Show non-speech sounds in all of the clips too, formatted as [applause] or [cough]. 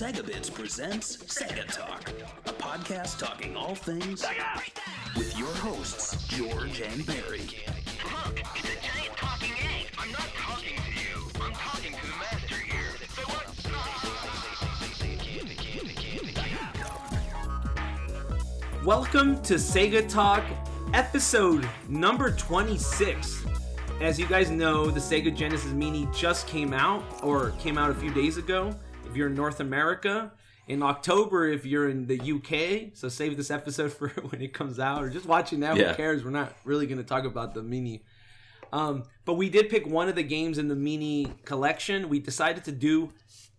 Segabits presents Sega Talk, a podcast talking all things Sega! with your hosts, George and Barry. Look, it's a giant talking egg. I'm not talking to you. I'm talking to the master here. So what? Welcome to Sega Talk, episode number 26. As you guys know, the Sega Genesis Mini just came out, or came out a few days ago. If you're in North America, in October, if you're in the UK, so save this episode [laughs] for when it comes out, or just watching now. Yeah. Who cares? We're not really going to talk about the Mini. Um, but we did pick one of the games in the Mini collection. We decided to do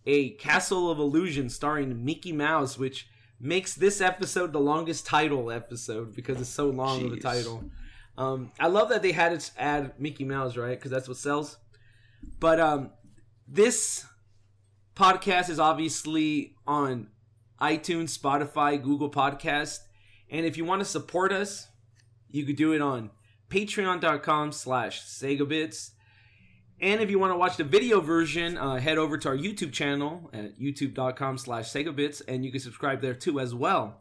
a Castle of Illusion starring Mickey Mouse, which makes this episode the longest title episode because it's so long of a title. Um, I love that they had it add Mickey Mouse, right? Because that's what sells. But um, this podcast is obviously on iTunes, Spotify, Google Podcast, and if you want to support us, you could do it on patreon.com slash segabits and if you want to watch the video version uh, head over to our youtube channel at youtube.com slash segabits and you can subscribe there too as well.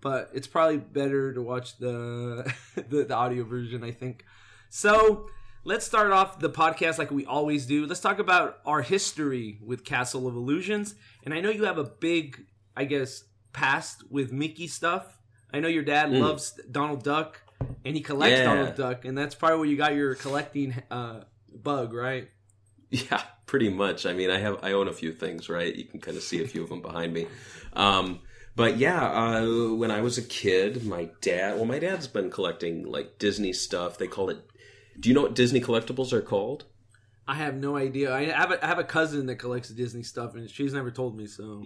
But it's probably better to watch the, [laughs] the the audio version i think. So let's start off the podcast like we always do let's talk about our history with castle of illusions and i know you have a big i guess past with mickey stuff i know your dad loves donald duck and he collects Yeah. donald duck and that's probably where you got your collecting uh, bug right Yeah, pretty much. I mean, I have I own a few things, right? You can kind of see a few of them behind me. Um, but yeah, uh, when I was a kid, my dad. Well, my dad's been collecting like Disney stuff. They call it. Do you know what Disney collectibles are called? I have no idea. I have a, I have a cousin that collects Disney stuff, and she's never told me. So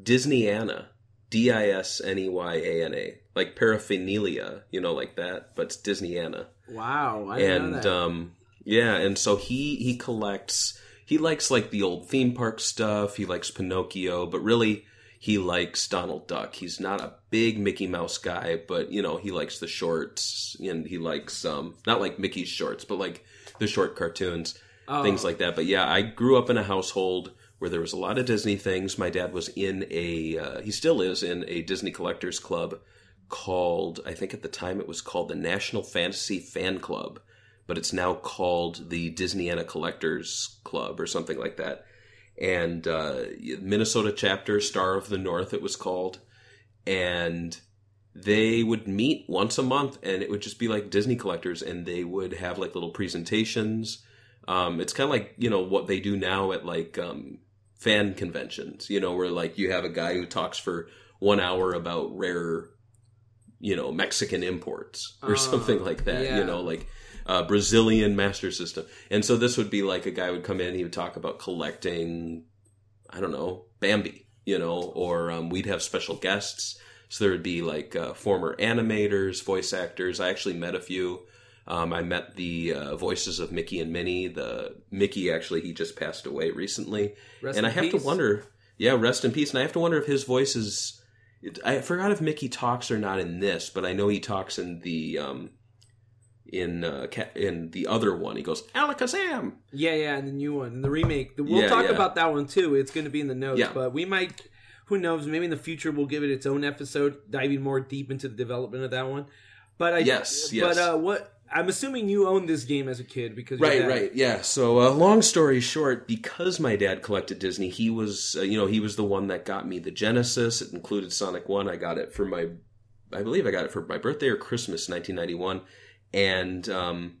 Disneyana. D I S N E Y A N A. Like paraphernalia, you know, like that. But it's Disneyana. wow, I and that. um yeah and so he he collects he likes like the old theme park stuff he likes pinocchio but really he likes donald duck he's not a big mickey mouse guy but you know he likes the shorts and he likes um not like mickey's shorts but like the short cartoons Oh. things like that but yeah i grew up in a household where there was a lot of disney things my dad was in a uh, he still is in a disney collectors club called i think at the time it was called the national fantasy fan club but it's now called the Disneyana Collectors Club or something like that. And uh, Minnesota chapter, Star of the North, it was called. And they would meet once a month, and it would just be like Disney collectors, and they would have like little presentations. Um, it's kind of like you know what they do now at like um, fan conventions, you know, where like you have a guy who talks for one hour about rare, you know, Mexican imports or Ah, something like that. yeah. You know, like uh, Brazilian Master System. And so this would be like a guy would come in, he would talk about collecting, I don't know, Bambi, you know, or um, we'd have special guests. So there would be like uh, former animators, voice actors. I actually met a few. Um, I met the uh, voices of Mickey and Minnie. The Mickey actually he just passed away recently, Rest and I have peace. to wonder. Yeah, rest in peace. And I have to wonder if his voice is. I forgot if Mickey talks or not in this, but I know he talks in the um, in uh, in the other one. He goes Alakazam. yeah, yeah, and the new one, and the remake. We'll Yeah, talk yeah. about that one too. It's going to be in the notes, Yeah. but we might. Who knows? Maybe in the future we'll give it its own episode, diving more deep into the development of that one. But I Yes, yes. But uh, what? I'm assuming you owned this game as a kid because Right, right, yeah. So, uh, long story short, because my dad collected Disney, he was, uh, you know, he was the one that got me the Genesis. It included Sonic One. I got it for my, I believe I got it for my birthday or Christmas, 1991, and um,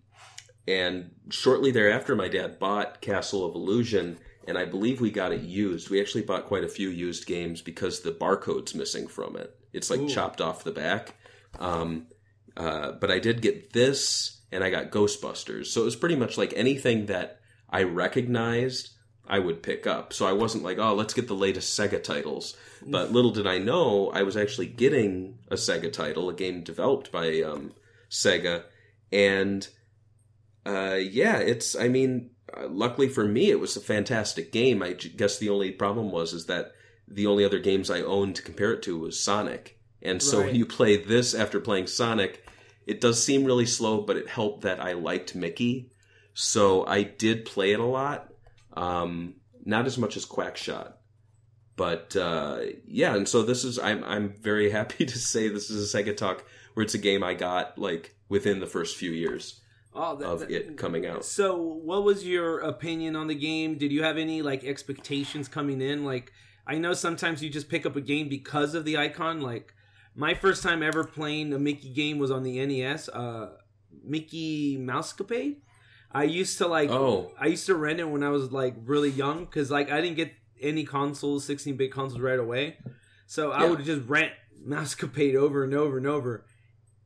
and shortly thereafter, my dad bought Castle of Illusion, and I believe we got it used. We actually bought quite a few used games because the barcode's missing from it. It's like Ooh. chopped off the back. Um, uh, but I did get this, and I got Ghostbusters. So it was pretty much like anything that I recognized, I would pick up. So I wasn't like, oh, let's get the latest Sega titles. But little did I know, I was actually getting a Sega title, a game developed by um, Sega, and uh, yeah, it's. I mean, uh, luckily for me, it was a fantastic game. I guess the only problem was is that the only other games I owned to compare it to was Sonic, and so Right. when you play this after playing Sonic, it does seem really slow, but it helped that I liked Mickey, so I did play it a lot. Um, not as much as Quackshot, But uh, yeah, and so this is I'm I'm very [laughs] happy to say this is a Sega Talk where it's a game I got like within the first few years Oh, that, of that- it coming out. So, what was your opinion on the game? Did you have any like expectations coming in? Like, I know sometimes you just pick up a game because of the icon. Like, my first time ever playing a Mickey game was on the NES, uh, Mickey Mousecapade. I used to like, Oh. I used to rent it when I was like really young because like I didn't get any consoles, sixteen bit consoles right away, so I would just rent Mousecapade over and over and over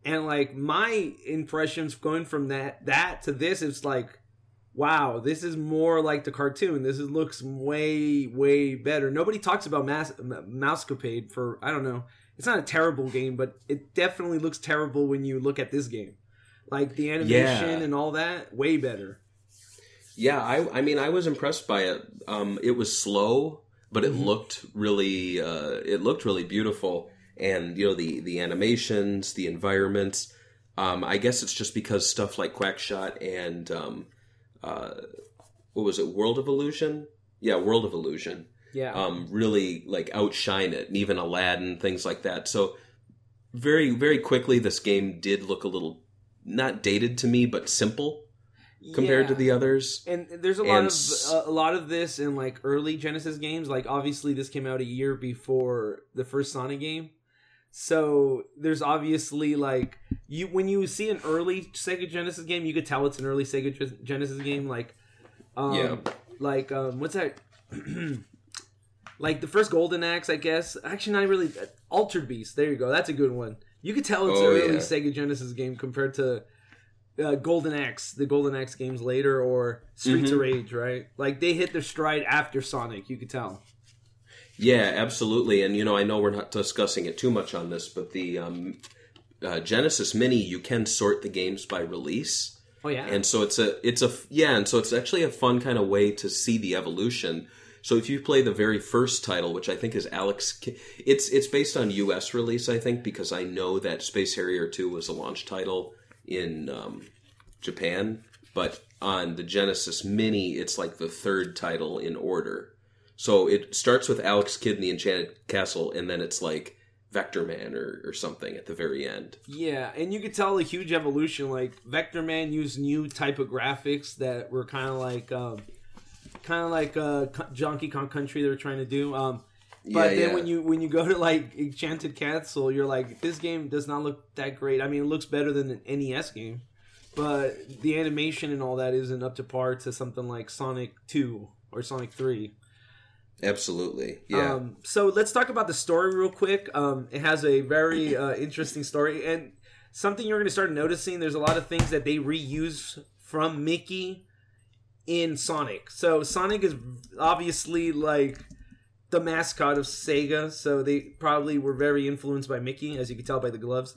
and like my impressions going from that that to this it's like wow this is more like the cartoon this is, looks way way better nobody talks about Mas- M- mousecapade for i don't know it's not a terrible game but it definitely looks terrible when you look at this game like the animation Yeah. and all that way better Yeah, I I mean I was impressed by it. Um, it was slow, but it Mhm. looked really uh, it looked really beautiful, and you know the the animations, the environments. Um, I guess it's just because stuff like Quackshot and um, uh, what was it, World of Illusion? Yeah, World of Illusion. yeah Um, really like outshine it, and even Aladdin, things like that. So very very quickly, this game did look a little not dated to me, but simple compared to the others. and there's a lot And of a lot of this in like early Genesis games. Like obviously this came out a year before the first Sonic game, so there's obviously like you when you see an early Sega Genesis game, you could tell it's an early Sega Genesis game. Like, um, Yeah. like um, what's that? [clears throat] like the first Golden Axe, I guess. Actually, not really. Altered Beast. There you go. That's a good one. You could tell it's Oh, an early yeah. Sega Genesis game compared to uh, Golden Axe, the Golden Axe games later, or Streets Mm-hmm. of Rage, right? Like they hit their stride after Sonic. You could tell. Yeah, absolutely. And you know, I know we're not discussing it too much on this, but the um, uh, Genesis Mini, you can sort the games by release, Oh yeah. and so it's a it's a yeah, and so it's actually a fun kind of way to see the evolution. So if you play the very first title, which I think is Alex, it's it's based on U.S. release, I think, because I know that Space Harrier Two was a launch title in um, Japan, but on the Genesis Mini, it's like the third title in order. So it starts with Alex Kidd in the Enchanted Castle, and then it's like Vector Man or, or something at the very end. Yeah, and you could tell a huge evolution. Like Vector Man used new type of graphics that were kind of like, um, kind of like uh, Donkey Kong Country they were trying to do. Um, but Yeah, then yeah. when you when you go to like Enchanted Castle, you're like, this game does not look that great. I mean, it looks better than an NES game, but the animation and all that isn't up to par to something like Sonic Two or Sonic Three. Absolutely, yeah. Um, so let's talk about the story real quick. Um, it has a very uh, interesting story, and something you're going to start noticing. There's a lot of things that they reuse from Mickey in Sonic. So Sonic is obviously like the mascot of Sega, so they probably were very influenced by Mickey, as you can tell by the gloves.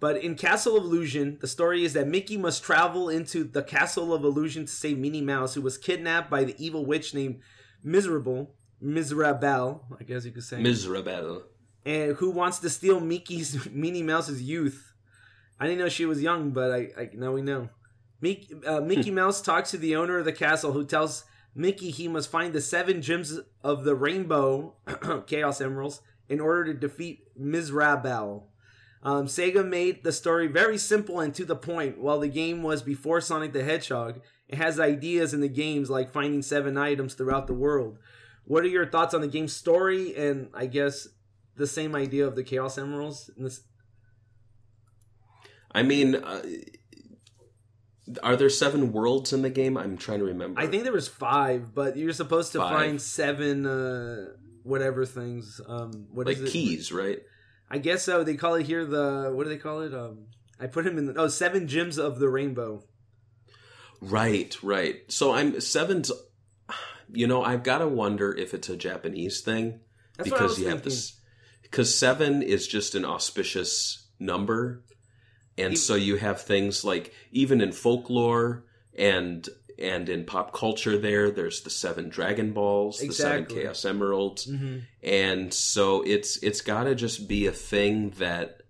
But in Castle of Illusion, the story is that Mickey must travel into the Castle of Illusion to save Minnie Mouse, who was kidnapped by the evil witch named Miserable, Miserable, I guess you could say, Miserable. and who wants to steal Mickey's [laughs] Minnie Mouse's youth. I didn't know she was young, but I, I now we know. Mickey, uh, Mickey [laughs] Mouse talks to the owner of the castle, who tells Mickey he must find the seven gems of the rainbow, [clears throat] Chaos Emeralds, in order to defeat Miserable. Um, Sega made the story very simple and to the point. While the game was before Sonic the Hedgehog, it has ideas in the games like finding seven items throughout the world. What are your thoughts on the game's story and I guess the same idea of the Chaos Emeralds? In this, I mean, uh, are there seven worlds in the game? I'm trying to remember. I think there was five, but you're supposed to Five. find seven uh, whatever things. Um, what like is it? keys, right? I guess so. They call it here the what do they call it? Um, I put him in the oh seven gems of the rainbow. Right, right. So I'm seven's. You know, I've got to wonder if it's a Japanese thing That's because you have this. Because seven is just an auspicious number, and Even- so you have things like even in folklore and and in pop culture, there there's the seven Dragon Balls, the seven Chaos Emeralds, Mm-hmm. and so it's it's got to just be a thing that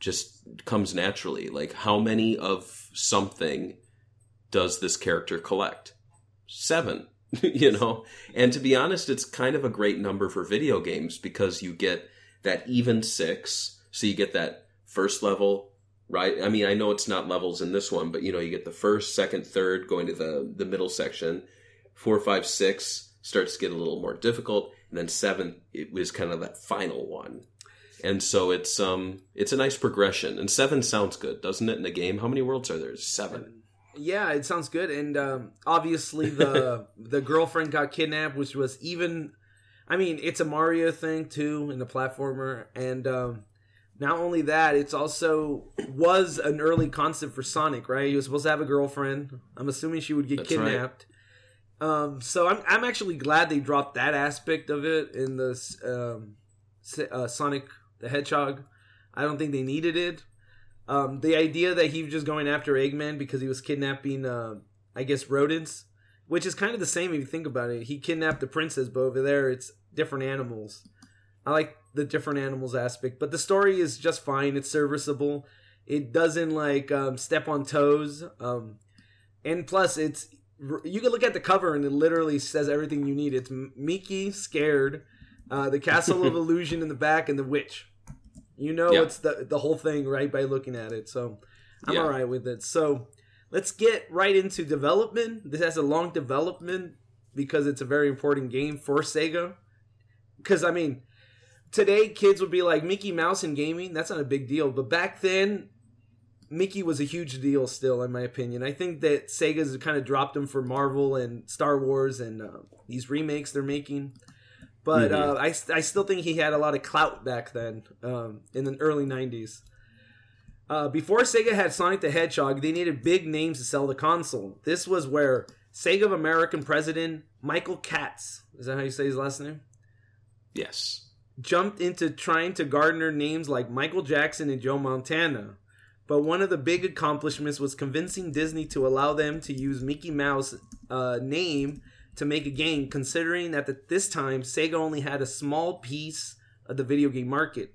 just comes naturally like how many of something does this character collect seven [laughs] you know? And to be honest, it's kind of a great number for video games because you get that even six. So you get that first level, right? I mean, I know it's not levels in this one, but you know, you get the first, second, third going to the, the middle section. Four, five, six starts to get a little more difficult. And then seven, it was kind of that final one. And so it's um it's a nice progression. And seven sounds good, doesn't it, in a game? How many worlds are there? Seven. Yeah, it sounds good. And um, obviously, the [laughs] the girlfriend got kidnapped, which was even. I mean, it's a Mario thing too, in the platformer, and um, not only that, it's also was an early concept for Sonic. Right, he was supposed to have a girlfriend. I'm assuming she would get That's right. kidnapped. Um, so I'm I'm actually glad they dropped that aspect of it in the um, uh, Sonic the Hedgehog. I don't think they needed it. Um, the idea that he was just going after Eggman because he was kidnapping, uh, I guess, rodents, which is kind of the same if you think about it. He kidnapped the princess, but over there it's different animals. I like the different animals aspect, but the story is just fine. It's serviceable. It doesn't like um, step on toes. Um, and plus, it's you can look at the cover and it literally says everything you need. It's Mickey scared, uh, the Castle of [laughs] Illusion in the back, and the witch. You know, Yeah. it's the the whole thing right by looking at it. So I'm Yeah. all right with it. So let's get right into development. This has a long development because it's a very important game for Sega. Because I mean, today kids would be like Mickey Mouse in gaming. That's not a big deal, but back then. Mickey was a huge deal still, in my opinion. I think that Sega's kind of dropped him for Marvel and Star Wars and uh, these remakes they're making. But uh, I, I still think he had a lot of clout back then um, in the early 90s. Uh, before Sega had Sonic the Hedgehog, they needed big names to sell the console. This was where Sega of American president Michael Katz, is that how you say his last name? Yes. jumped into trying to garner names like Michael Jackson and Joe Montana. But one of the big accomplishments was convincing Disney to allow them to use Mickey Mouse uh, name to make a game, considering that at this time Sega only had a small piece of the video game market.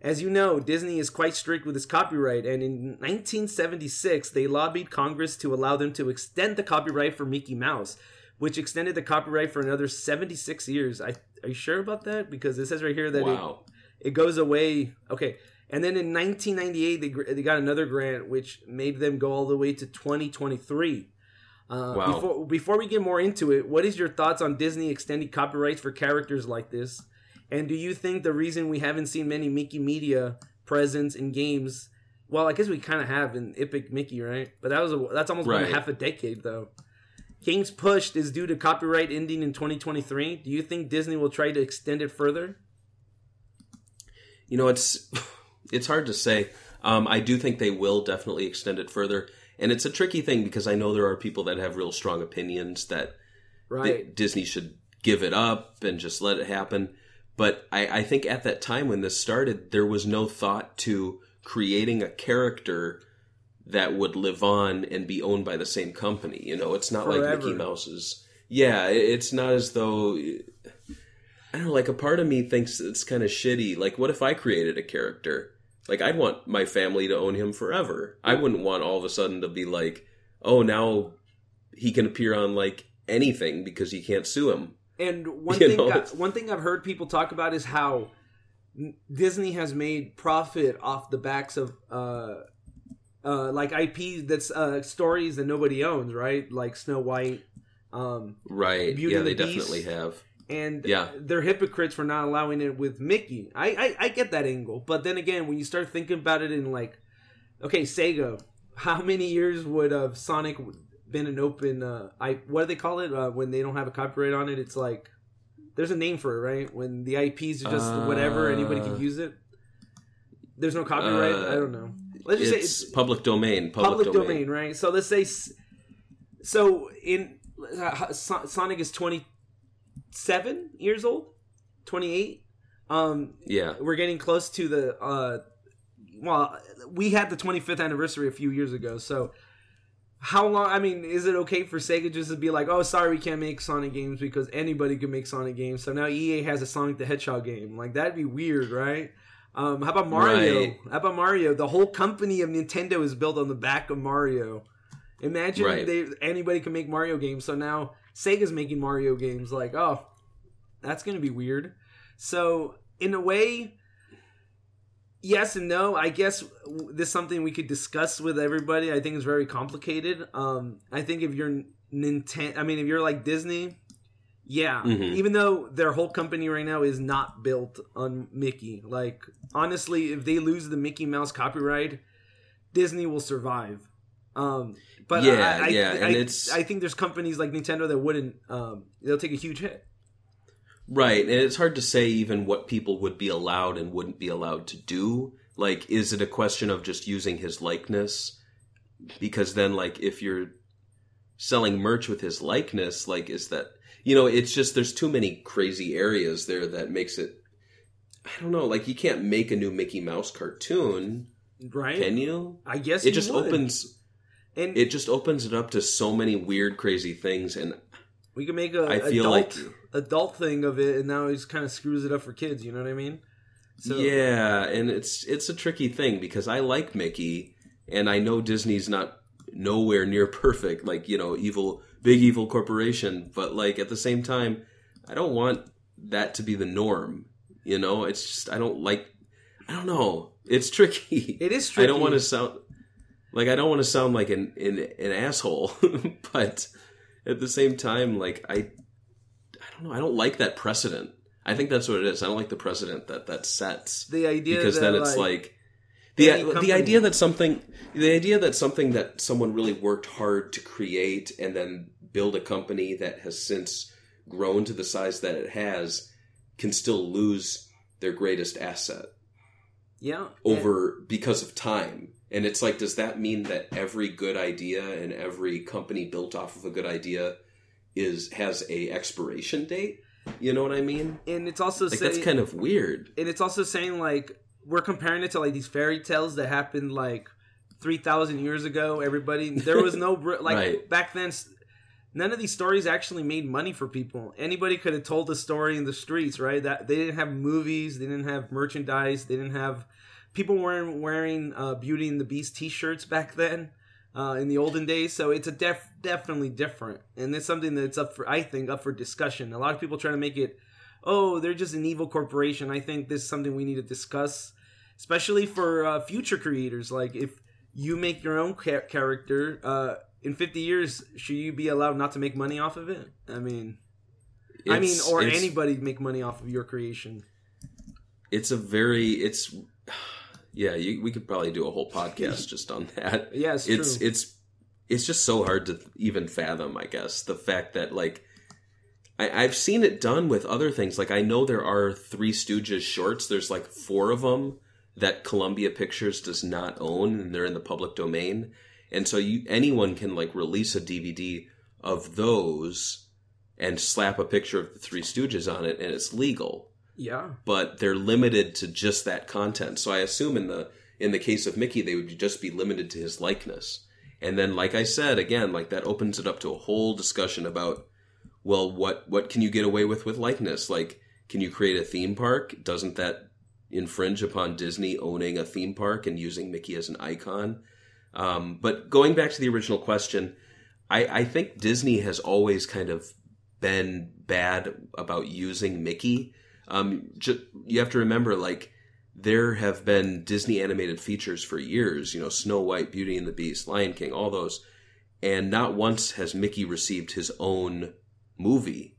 As you know, Disney is quite strict with its copyright, and in 1976 they lobbied Congress to allow them to extend the copyright for Mickey Mouse, which extended the copyright for another 76 years. I, are you sure about that? Because it says right here that it, Wow. it goes away. Okay. And then in 1998, they, they got another grant, which made them go all the way to 2023. Uh, Wow. Before, before we get more into it, what is your thoughts on Disney extending copyrights for characters like this? And do you think the reason we haven't seen many Mickey Media presence in games? Well, I guess we kind of have in Epic Mickey, right? But that was a, that's almost been Right. a half a decade though. Games pushed is due to copyright ending in 2023. Do you think Disney will try to extend it further? You know, it's [sighs] it's hard to say. Um, I do think they will definitely extend it further, and it's a tricky thing because I know there are people that have real strong opinions that Right. Disney should give it up and just let it happen. But I, I think at that time when this started, there was no thought to creating a character that would live on and be owned by the same company. You know, it's not like Mickey Mouse's. Yeah, it's not as though. I don't know. Like a part of me thinks it's kind of shitty. Like, what if I created a character? Like, I'd want my family to own him forever. I wouldn't want all of a sudden to be like, oh, now he can appear on like anything because you can't sue him. And [laughs] one You thing, know, I, one thing I've heard people talk about is how Disney has made profit off the backs of uh, uh, like IP that's uh, stories that nobody owns, right? Like Snow White. Um, Right. Beauty yeah, they Beast. definitely have. And Yeah. they're hypocrites for not allowing it with Mickey. I, I I get that angle, but then again, when you start thinking about it in like, okay, Sega, how many years would have Sonic been an open? Uh, I what do they call it uh, when they don't have a copyright on it? It's like there's a name for it, right? When the IPs are just whatever, anybody can Uh, use it. There's no copyright. uh, I don't know. Let's just say It's public domain. Public, public, domain. domain. right? So let's say, so in uh, Sonic is twenty seven years old, twenty eight. Um, Yeah. we're getting close to the. Uh, well, we had the twenty fifth anniversary a few years ago, so. How long? I mean, is it okay for Sega just to be like, "Oh, sorry, we can't make Sonic games because anybody can make Sonic games." So now EA has a Sonic the Hedgehog game. Like that'd be weird, right? Um, how about Mario? Right. How about Mario? The whole company of Nintendo is built on the back of Mario. Imagine Right. they anybody can make Mario games. So now Sega's making Mario games. Like, oh, that's gonna be weird. So in a way, yes and no. I guess this is something we could discuss with everybody. I think it's very complicated. Um, I think if you're Nintendo, I mean, if you're like Disney, yeah. Mhm. Even though their whole company right now is not built on Mickey, like honestly, if they lose the Mickey Mouse copyright, Disney will survive. Um, but Yeah, I, I, yeah, I, and it's- I think there's companies like Nintendo that wouldn't. Um, they'll take a huge hit. Right, and it's hard to say even what people would be allowed and wouldn't be allowed to do. Like, is it a question of just using his likeness? Because then, like, if you're selling merch with his likeness, like, is that you know? It's just there's too many crazy areas there that makes it. I don't know. Like, you can't make a new Mickey Mouse cartoon, Right? can you? I guess It just would. opens. And It just opens it up to so many weird, crazy things, and we can make a I feel adult like- adult thing of it, and now he's kind of screws it up for kids. You know what I mean? So yeah, and it's it's a tricky thing because I like Mickey, and I know Disney's not nowhere near [laughs] perfect, like you know, evil, big evil corporation. But like at the same time, I don't want that to be the norm. You know, it's just I don't like. I don't know. It's [laughs] tricky. it is tricky. I don't want to sound like I don't want to sound like an an, an asshole, [laughs] but at the same time, like I, I don't know. I don't like that precedent. I think that's what it is. I don't like the precedent that that sets the idea because that, then it's like, the the idea that something the idea that something that someone really worked hard to create and then build a company that has since grown to the size that it has can still lose their greatest asset yeah over because of time. And it's like, does that mean that every good idea and every company built off of a good idea is has a expiration date? You know what I mean? and it's also Like saying, that's kind of weird. and it's also saying like we're comparing it to like these fairy tales that happened like 3000 years ago everybody there was no [laughs] like Right. back then none of these stories actually made money for people anybody could have told the story in the streets right that they didn't have movies they didn't have merchandise they didn't have people weren't wearing uh, beauty and the beast t-shirts back then uh, in the olden days so it's a def- definitely different and it's something that's up for i think up for discussion a lot of people trying to make it oh, they're just an evil corporation. I think this is something we need to discuss, especially for uh, future creators. Like, if you make your own cha- character, uh, in 50 years, should you be allowed not to make money off of it? I mean, I mean, or anybody make money off of your creation. it's a very it's yeah you, we could probably do a whole podcast [laughs] just on that. Yeah, it's it's true. it's it's just so hard to even fathom i guess the fact that like I, i've seen it done with other things. Like i know there are three stooges shorts. There's like four of them that columbia pictures does not own and they're in the public domain. And so you anyone can like release a dvd of those and slap a picture of the three stooges on it and it's legal Yeah. but they're limited to just that content. So I assume in the in the case of Mickey, they would just be limited to his likeness. And then, like I said, again, like that opens it up to a whole discussion about, well, what what can you get away with with likeness? Like, can you create a theme park? Doesn't that infringe upon Disney owning a theme park and using Mickey as an icon? Um, but going back to the original question, I, I think Disney has always kind of been bad about using Mickey. Um, ju- you have to remember, like, there have been Disney animated features for years, you know, Snow White, Beauty and the Beast, Lion King, all those. And not once has Mickey received his own movie.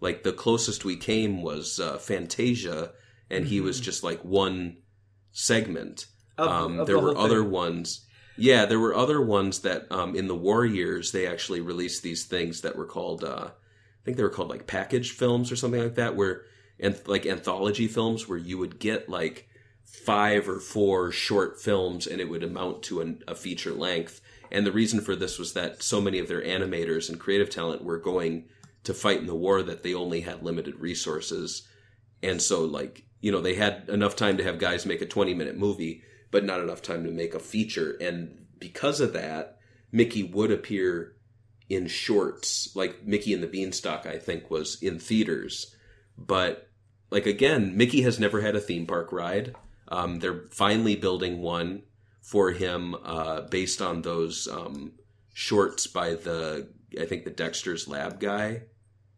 Like, the closest we came was uh, Fantasia, and he was just like one segment. Of- um, of there the were other thing. ones. Yeah, there were other ones that um, in the war years they actually released these things that were called uh, I think they were called like package films or something like that, where and like anthology films where you would get like five or four short films and it would amount to an, a feature length. And the reason for this was that so many of their animators and creative talent were going to fight in the war that they only had limited resources. And so, like, you know, they had enough time to have guys make a 20 minute movie, but not enough time to make a feature. And because of that, Mickey would appear in shorts, like Mickey and the Beanstalk, I think, was in theaters. But, like, again, Mickey has never had a theme park ride. Um, they're finally building one for him uh, based on those um, shorts by the I think the Dexter's Lab guy.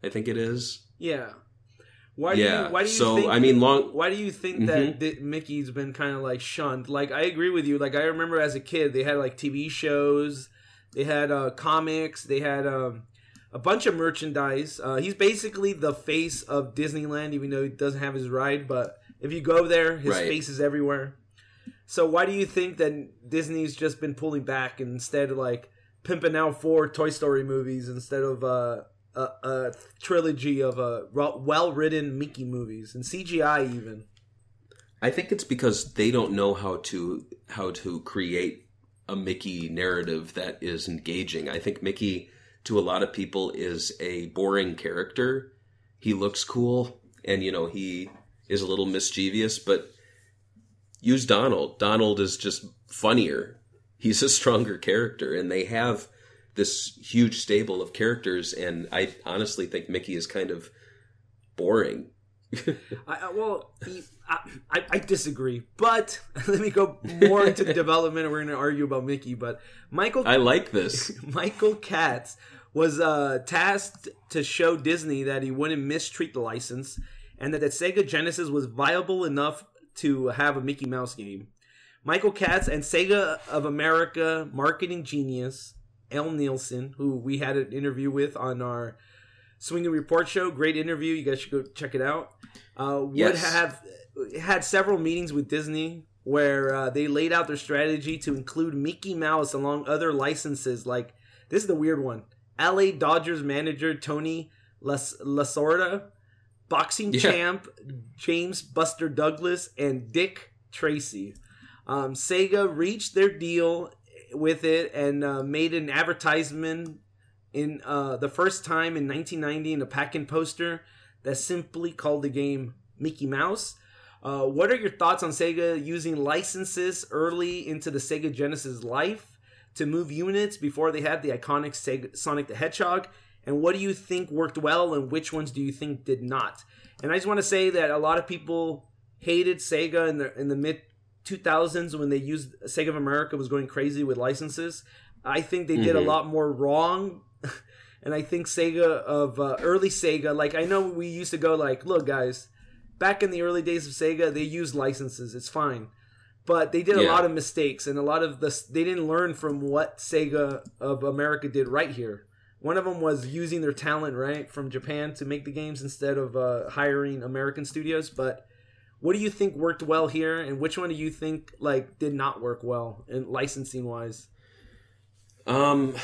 I think it is. Yeah. Why do yeah. you why do you so think I mean, long. why do you think Mhm. that Di- Mickey's been kind of like shunned? Like I agree with you. Like I remember as a kid, they had like TV shows, they had uh, comics, they had um, a bunch of merchandise. Uh, he's basically the face of Disneyland, even though he doesn't have his ride. But if you go there, his Right. face is everywhere. So why do you think that Disney's just been pulling back and instead of like pimping out four Toy Story movies instead of uh, a, a trilogy of uh, well written Mickey movies and CGI even? I think it's because they don't know how to how to create a Mickey narrative that is engaging. I think Mickey to a lot of people is a boring character. He looks cool and you know, he is a little mischievous, but use Donald. Donald is just funnier. He's a [laughs] stronger character and they have this huge stable of characters and I honestly think Mickey is kind of boring. [laughs] I, well, I, I, I disagree, but [laughs] let me go more into the development. We're going to argue about Mickey, but Michael I like this. Michael Katz was uh, tasked to show Disney that he wouldn't mistreat the license and that the Sega Genesis was viable enough to have a Mickey Mouse game. Michael Katz and Sega of America marketing genius Al Nilsen, who we had an interview with on our Swinging Report show, great interview. You guys should go check it out. Uh, would Yes. have had several meetings with Disney where uh, they laid out their strategy to include Mickey Mouse along other licenses. Like this is the weird one: L.A. Dodgers manager Tony Las- Lasorda, boxing Yeah. champ James Buster Douglas, and Dick Tracy. Um, Sega reached their deal with it and uh, made an advertisement in uh, the first time in 1990 in a pack-in poster that simply called the game Mickey Mouse. Uh, what are your thoughts on Sega using licenses early into the Sega Genesis life to move units before they had the iconic Sega, Sonic the Hedgehog? And what do you think worked well and which ones do you think did not? And I just want to say that a lot of people hated Sega in the in the mid 2000s when they used Sega of America was going crazy with licenses. I think they did a Mhm. lot more wrong. [laughs] and I think Sega of uh, early Sega, like I know we used to go like, look guys, back in the early days of Sega, they used licenses. It's fine. But they did a lot of mistakes and a lot of this they didn't learn from what Sega of America did right here. One of them was using their talent right from Japan to make the games instead of uh, hiring American studios. But what do you think worked well here, and which one do you think like did not work well in licensing wise? Um,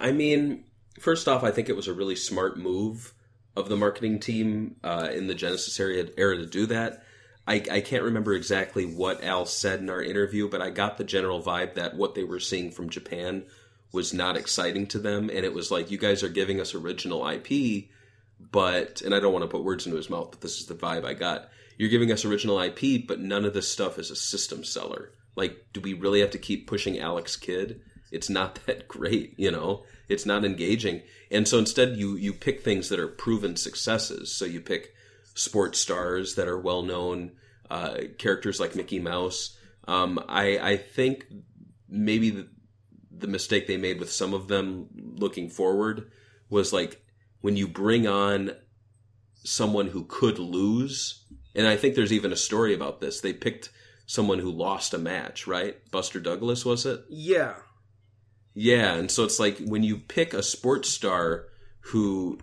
I mean, first off, I think it was a really smart move of the marketing team uh, in the Genesis area era to do that. I, I can't remember exactly what Al said in our interview, but I got the general vibe that what they were seeing from Japan was not exciting to them, and it was like, you guys are giving us original IP, but and I don't want to put words into his mouth, but this is the vibe I got. You're giving us original IP, but none of this stuff is a system seller. Like, do we really have to keep pushing Alex Kidd? It's not [laughs] that great, you know. It's not engaging, and so instead, you you pick things that are proven successes. So you pick sports stars that are well known, uh, characters like Mickey Mouse. Um, I I think maybe the, the mistake they made with some of them looking forward was like when you bring on someone who could lose and i think there's even a story about this. They picked someone who lost a match right? Buster douglas was it? Yeah, yeah and so it's like when you pick a sports star who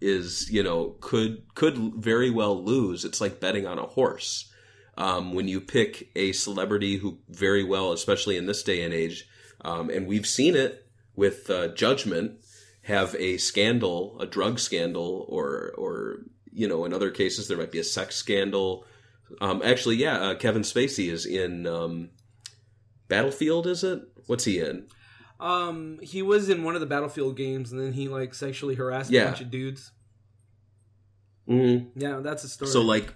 is you know could could very well lose. It's like betting on a horse. Um, when you pick a celebrity who very well especially in this day and age um, and we've seen it with uh, judgment have a scandal a drug scandal or or you know in other cases there might be a sex scandal. Um, actually yeah uh, kevin spacey is in um, battlefield is it? What's he in um, he was in one of the Battlefield games, and then he like sexually harassed Yeah. a bunch of dudes. mm Yeah, that's a story. So like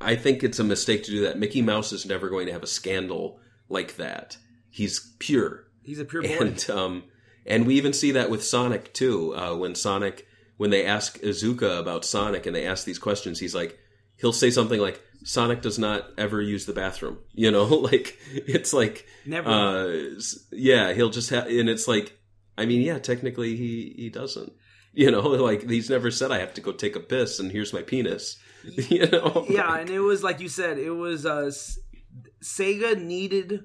I think it's a mistake to do that. Mickey Mouse is never going to have a scandal like that. He's pure. he's a pure boy. And um and we even see that with Sonic too. Uh when Sonic when they ask Iizuka about Sonic and they ask these questions, he's like he'll say something like Sonic does not ever use the bathroom. You know, [laughs] like it's like Never. uh yeah, he'll just have and it's like I mean, yeah, technically he he doesn't. [laughs] You know, like he's never said I have to go take a piss and here's my penis. [laughs] You know, yeah, and it was like you said, it was uh S- Sega needed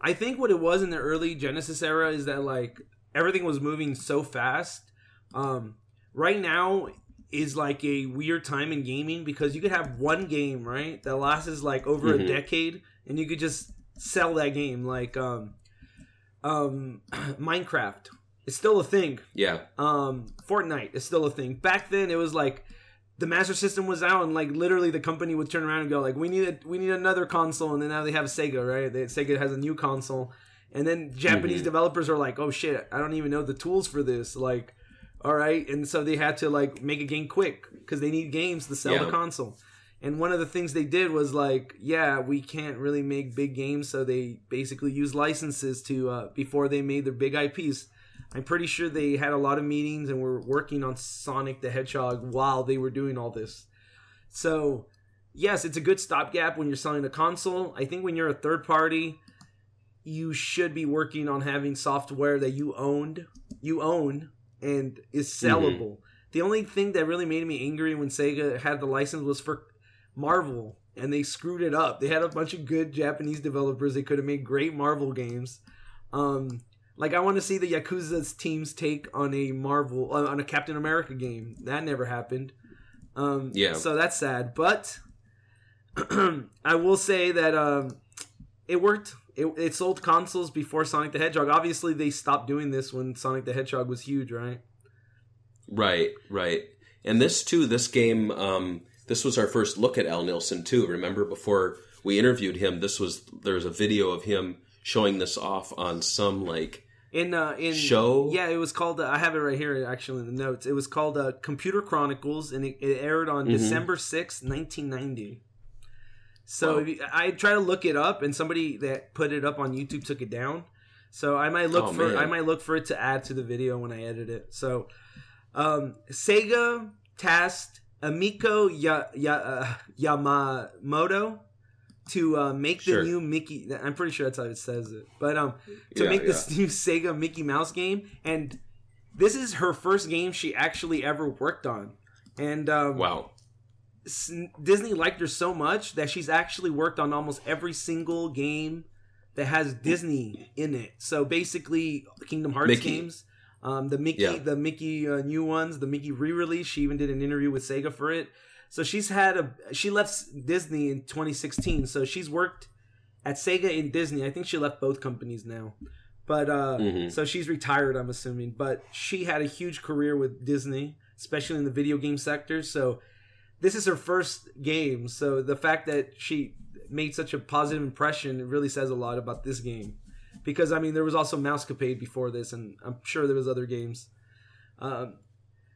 I think what it was in the early Genesis era is that like everything was moving so fast. Um right now is like a weird time in gaming because you could have one game, right, that lasts like over a Mhm. decade and you could just sell that game like um um [clears throat] Minecraft. It's still a thing yeah, um Fortnite is still a thing. Back then it was like the Master System was out and like literally the company would turn around and go like we need a, we need another console and then now they have Sega, right? They, Sega has a new console. And then Japanese Mhm. developers are like, "Oh shit, I don't even know the tools for this." Like, all right, and so they had to like make a game quick because they need games to sell the console. And one of the things they did was like, yeah, we can't really make big games, so they basically used licenses to uh, before they made their big IPs. I'm pretty sure they had a lot of meetings and were working on Sonic the Hedgehog while they were doing all this. So, yes, it's a good stopgap when you're selling a console. I think when you're a third party, you should be working on having software that you owned, you own, and is sellable. The only thing that really made me angry when Sega had the license was for Marvel, and they screwed it up. They had a bunch of good Japanese developers. They could have made great Marvel games. Um, like I want to see the Yakuza's team's take on a Marvel uh, on a Captain America game. That never happened. Um, Yeah. So that's sad. But [clears throat] I will say that um, it worked. It, it sold consoles before Sonic the Hedgehog. Obviously, they stopped doing this when Sonic the Hedgehog was huge, right? right, right. And this too, this game, um, this was our first look at Al Nilsen too. Remember before we interviewed him, this was there was a video of him showing this off on some like In uh, in Show? yeah, it was called. Uh, I have it right here, actually, in the notes. It was called uh, Computer Chronicles, and it, it aired on Mhm. December sixth, nineteen ninety. So Wow. you, I try to look it up, and somebody that put it up on YouTube took it down. So I might look Oh, for man. I might look for it to add to the video when I edit it. So um, Sega tasked Emiko ya, ya, uh, Yamamoto to uh, make the Sure. new Mickey. I'm pretty sure that's how it says it, but um, to Yeah, make this new Sega Mickey Mouse game, and this is her first game she actually ever worked on. And um, wow. Disney liked her so much that she's actually worked on almost every single game that has Disney in it. So basically, Kingdom Hearts Mickey. games, um, the Mickey, Yeah. the Mickey uh, new ones, the Mickey re-release. She even did an interview with Sega for it. So she's had a she left Disney in 2016. So she's worked at Sega and Disney. I think she left both companies now. But uh, Mhm. so she's retired, I'm assuming. But she had a huge career with Disney, especially in the video game sector. So this is her first game. So the fact that she made such a positive impression really says a lot about this game. Because I mean, there was also Mousecapade before this, and I'm sure there was other games. Um,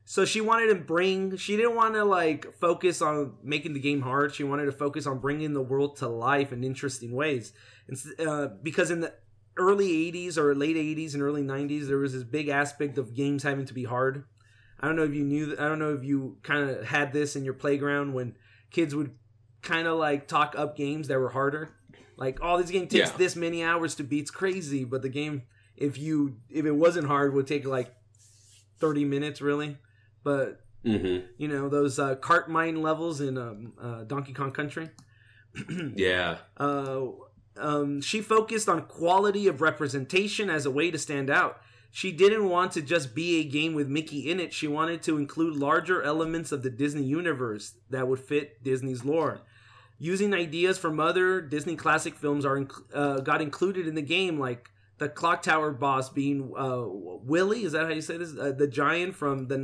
so she wanted to bring. She didn't want to like focus on making the game hard. She wanted to focus on bringing the world to life in interesting ways. And, uh, because in the early 80s or late 80s and early 90s, there was this big aspect of games having to be hard. I don't know if you knew. I don't know if you kind of had this in your playground when kids would kind of like talk up games that were harder. Like, oh, this game takes Yeah. this many hours to beat. It's crazy. But the game, if you if it wasn't hard, would take like thirty minutes really. But hmm you know those uh, cart mine levels in um, uh, Donkey Kong Country. [clears throat] Yeah. Uh, um, she focused on quality of representation as a way to stand out. She didn't want to just be a game with Mickey in it. She wanted to include larger elements of the Disney universe that would fit Disney's lore. Using ideas from other Disney classic films are uh, got included in the game, like the clock tower boss being uh, Willie. Is that how you say this? Uh, the giant from the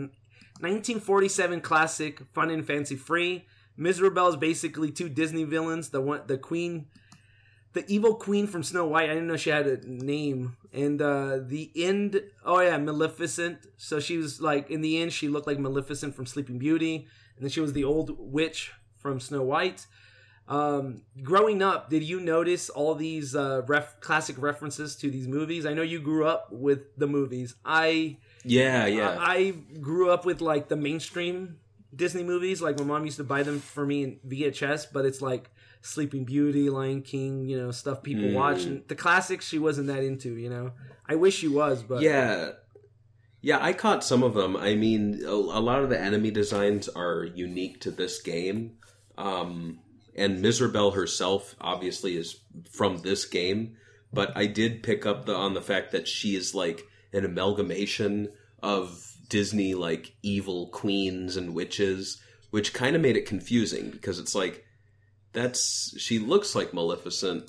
1947 classic Fun and Fancy Free. Miserable is basically two Disney villains. The one, the queen, the evil queen from Snow White. I didn't know she had a name. And uh, the end. Oh yeah, Maleficent. So she was like in the end, she looked like Maleficent from Sleeping Beauty, and then she was the old witch from Snow White. Um, growing up, did you notice all these uh, ref- classic references to these movies? I know you grew up with the movies. I Yeah. Yeah. I, I grew up with like the mainstream Disney movies. Like my mom used to buy them for me in VHS, but it's like Sleeping Beauty, Lion King, you know, stuff people Mm. watch. And the classics she wasn't that into, you know. I wish she was, but yeah. Yeah, I caught some of them. I mean, a, a lot of the enemy designs are unique to this game. Um, and Miserabelle herself obviously is from this game, but I did pick up the on the fact that she is like an amalgamation of Disney like evil queens and witches, which kind of made it confusing because it's like that's she looks like Maleficent,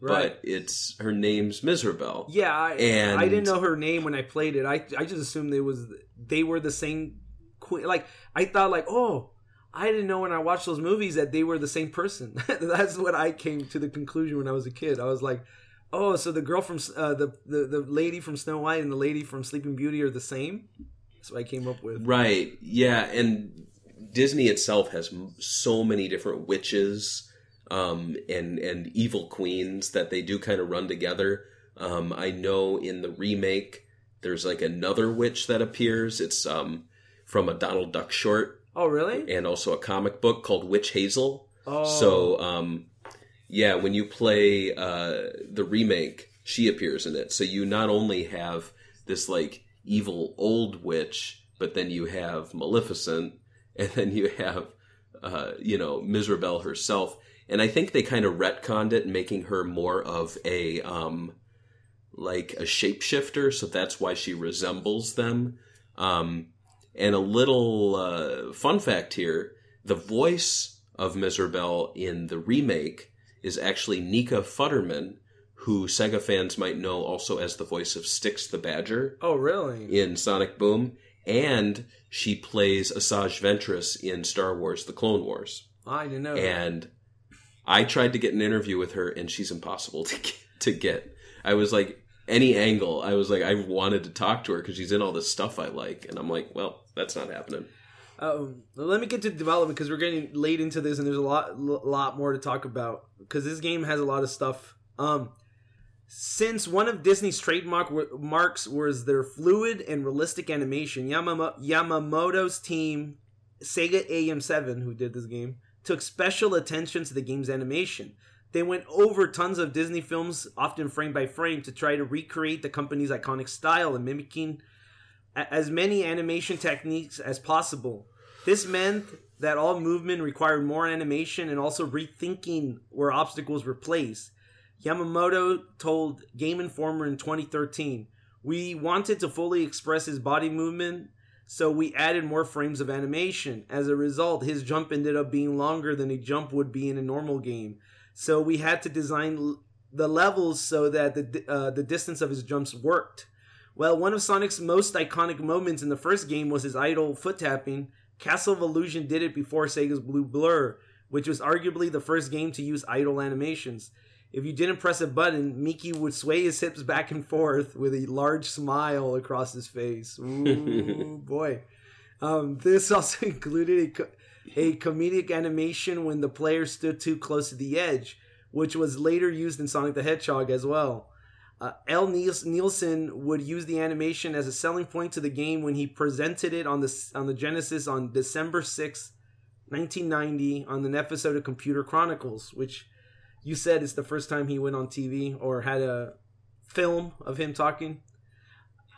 Right. but it's her name's Mizrabel. Yeah, I, And- I didn't know her name when I played it. I I just assumed they was they were the same queen. Like I thought, like oh, I didn't know when I watched those movies that they were the same person. [laughs] That's what I came to the conclusion when I was a kid. I was like, oh, so the girl from uh, the, the the lady from Snow White and the lady from Sleeping Beauty are the same. That's what I came up with. Right. Yeah, and Disney itself has m- so many different witches um, and and evil queens that they do kind of run together. Um, I know in the remake there's like another witch that appears. It's um, from a Donald Duck short Oh, really? and also a comic book called Witch Hazel. Oh, So, um, yeah, when you play uh, the remake, she appears in it. So you not only have this like evil old witch, but then you have Maleficent, and then you have uh, you know Mizrabel herself. And I think they kind of retconned it, making her more of a um, like a shapeshifter. So that's why she resembles them. Um, and a little uh, fun fact here the voice of Mizrabel in the remake is actually Nika Futterman, who Sega fans might know also as the voice of Sticks the Badger oh, really? in Sonic Boom. And she plays Asajj Ventress in Star Wars The Clone Wars. I didn't know. that. And I tried to get an interview with her, and she's impossible [laughs] to get. To get. I was like, any angle, I was like, I wanted to talk to her because she's in all this stuff I like. And I'm like, well, that's not happening. Um, let me get to development because we're getting late into this, and there's a lot, l- lot more to talk about because this game has a lot of stuff. Um, since one of Disney's trademark marks was their fluid and realistic animation, Yamamo- Yamamoto's team, Sega AM7, who did this game, took special attention to the game's animation. They went over tons of Disney films, often frame by frame, to try to recreate the company's iconic style and mimicking as many animation techniques as possible. This meant that all movement required more animation and also rethinking where obstacles were placed. Yamamoto told Game Informer in 2013, "We wanted to fully express his body movement, so we added more frames of animation. As a result, his jump ended up being longer than a jump would be in a normal game. So we had to design the levels so that the uh, the distance of his jumps worked." Well, one of Sonic's most iconic moments in the first game was his idle foot tapping. Castle of Illusion did it before Sega's Blue Blur, which was arguably the first game to use idle animations. If you didn't press a button, Mickey would sway his hips back and forth with a large smile across his face. [laughs] Ooh, boy. Um, this [laughs] also included a, co- a comedic animation when the player stood too close to the edge, which was later used in Sonic the Hedgehog as well. Uh, Al Nilsen would use the animation as a selling point to the game when he presented it on the on the Genesis on December sixth, 1990, on an episode of Computer Chronicles, which you said it's the first time he went on TV or had a film of him talking.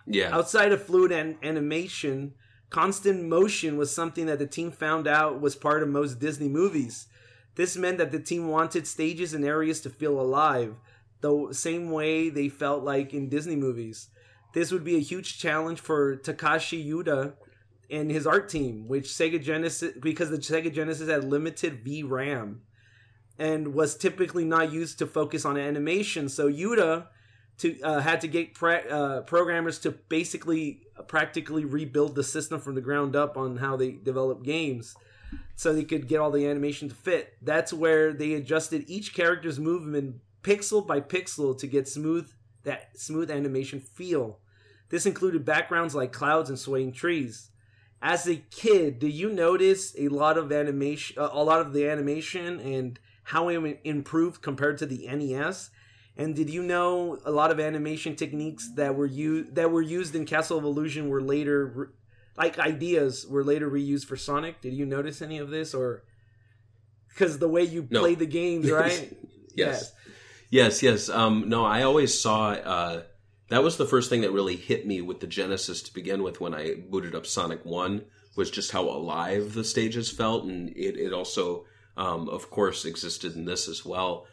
Yeah. Outside of fluid an- animation, constant motion was something that the team found out was part of most Disney movies. This meant that the team wanted stages and areas to feel alive, the same way they felt like in Disney movies. This would be a huge challenge for Takashi Yuda and his art team, which Sega Genesis because the Sega Genesis had limited VRAM and was typically not used to focus on animation. So Yuda to uh, had to get pra- uh, programmers to basically practically rebuild the system from the ground up on how they develop games so they could get all the animation to fit. That's where they adjusted each character's movement pixel by pixel to get smooth that smooth animation feel. This included backgrounds like clouds and swaying trees. As a kid do you notice a lot of animation uh, a lot of the animation and how it improved compared to the nes and did you know a lot of animation techniques that were used that were used in Castle of Illusion were later re- like ideas were later reused for Sonic? Did you notice any of this or because the way you No. play the games, [laughs] right? Yes. Yes, yes. Um, no, I always saw uh, that was the first thing that really hit me with the Genesis to begin with when I booted up Sonic One was just how alive the stages felt, and it, it also, um, of course, existed in this as well.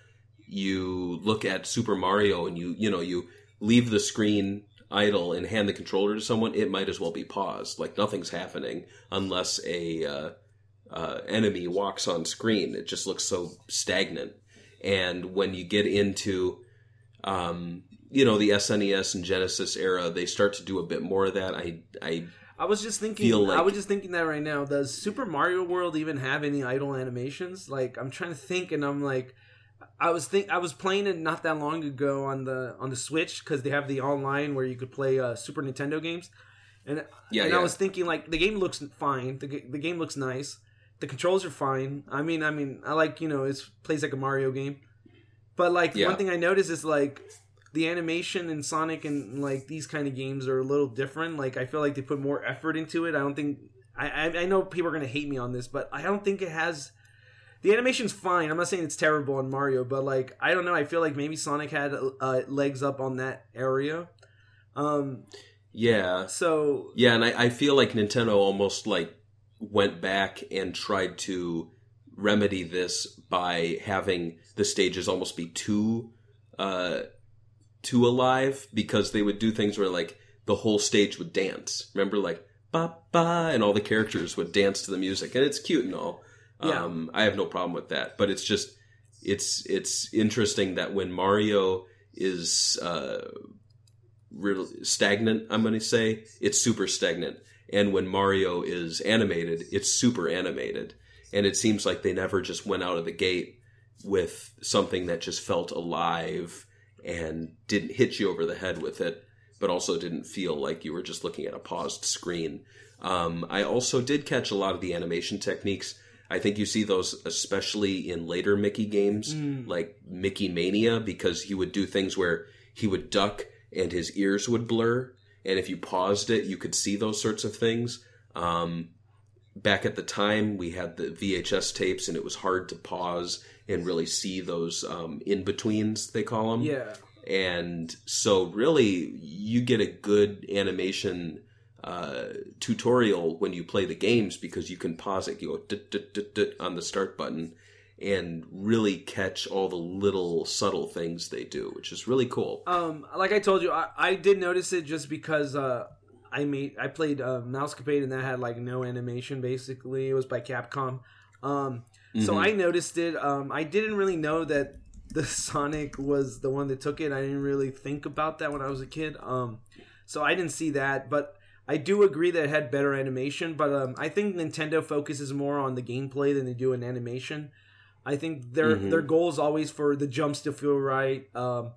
You look at Super Mario, and you you know you leave the screen idle and hand the controller to someone, it might as well be paused. Like nothing's happening unless a uh, uh, enemy walks on screen. It just looks so stagnant. And when you get into, um, you know, the SNES and Genesis era, they start to do a bit more of that. I, I, I was just thinking. Like- I was just thinking that right now. Does Super Mario World even have any idle animations? Like, I'm trying to think, and I'm like, I was think I was playing it not that long ago on the on the Switch because they have the online where you could play uh, Super Nintendo games, and Yeah, and yeah. I was thinking like the game looks fine. The, the game looks nice. The controls are fine. I mean, I mean, I like you know it plays like a Mario game, but like Yeah. one thing I noticed is like the animation in Sonic and like these kind of games are a little different. Like I feel like they put more effort into it. I don't think I I, I know people are gonna hate me on this, but I don't think it has. The animation's fine. I'm not saying it's terrible on Mario, but like I don't know. I feel like maybe Sonic had uh, legs up on that area. Um. yeah, So yeah, and I, I feel like Nintendo almost like went back and tried to remedy this by having the stages almost be too uh too alive because they would do things where like the whole stage would dance. Remember like ba ba and all the characters would dance to the music and it's cute and all. Yeah. Um I have no problem with that, but it's just it's it's interesting that when Mario is uh real stagnant, I'm going to say, it's super stagnant. And when Mario is animated, it's super animated. And it seems like they never just went out of the gate with something that just felt alive and didn't hit you over the head with it, but also didn't feel like you were just looking at a paused screen. Um, I also did catch a lot of the animation techniques. I think you see those especially in later Mickey games, like Mickey Mania, because he would do things where he would duck and his ears would blur. And if you paused it, you could see those sorts of things. Um, back at the time, we had the VHS tapes, and it was hard to pause and really see those um, in betweens, they call them. yeah, And so, really, you get a good animation uh, tutorial when you play the games because you can pause it. You go on the start button and really catch all the little subtle things they do, which is really cool. Um, like I told you, I, I did notice it just because uh, I made I played uh, Mousecapade and that had like no animation. Basically, it was by Capcom. Um, so Mhm. I noticed it. Um, I didn't really know that the [laughs] Sonic was the one that took it. I didn't really think about that when I was a kid. Um, so I didn't see that, but I do agree that it had better animation. But um, I think Nintendo focuses more on the gameplay than they do in animation. I think their Mhm. their goal is always for the jumps to feel right, um,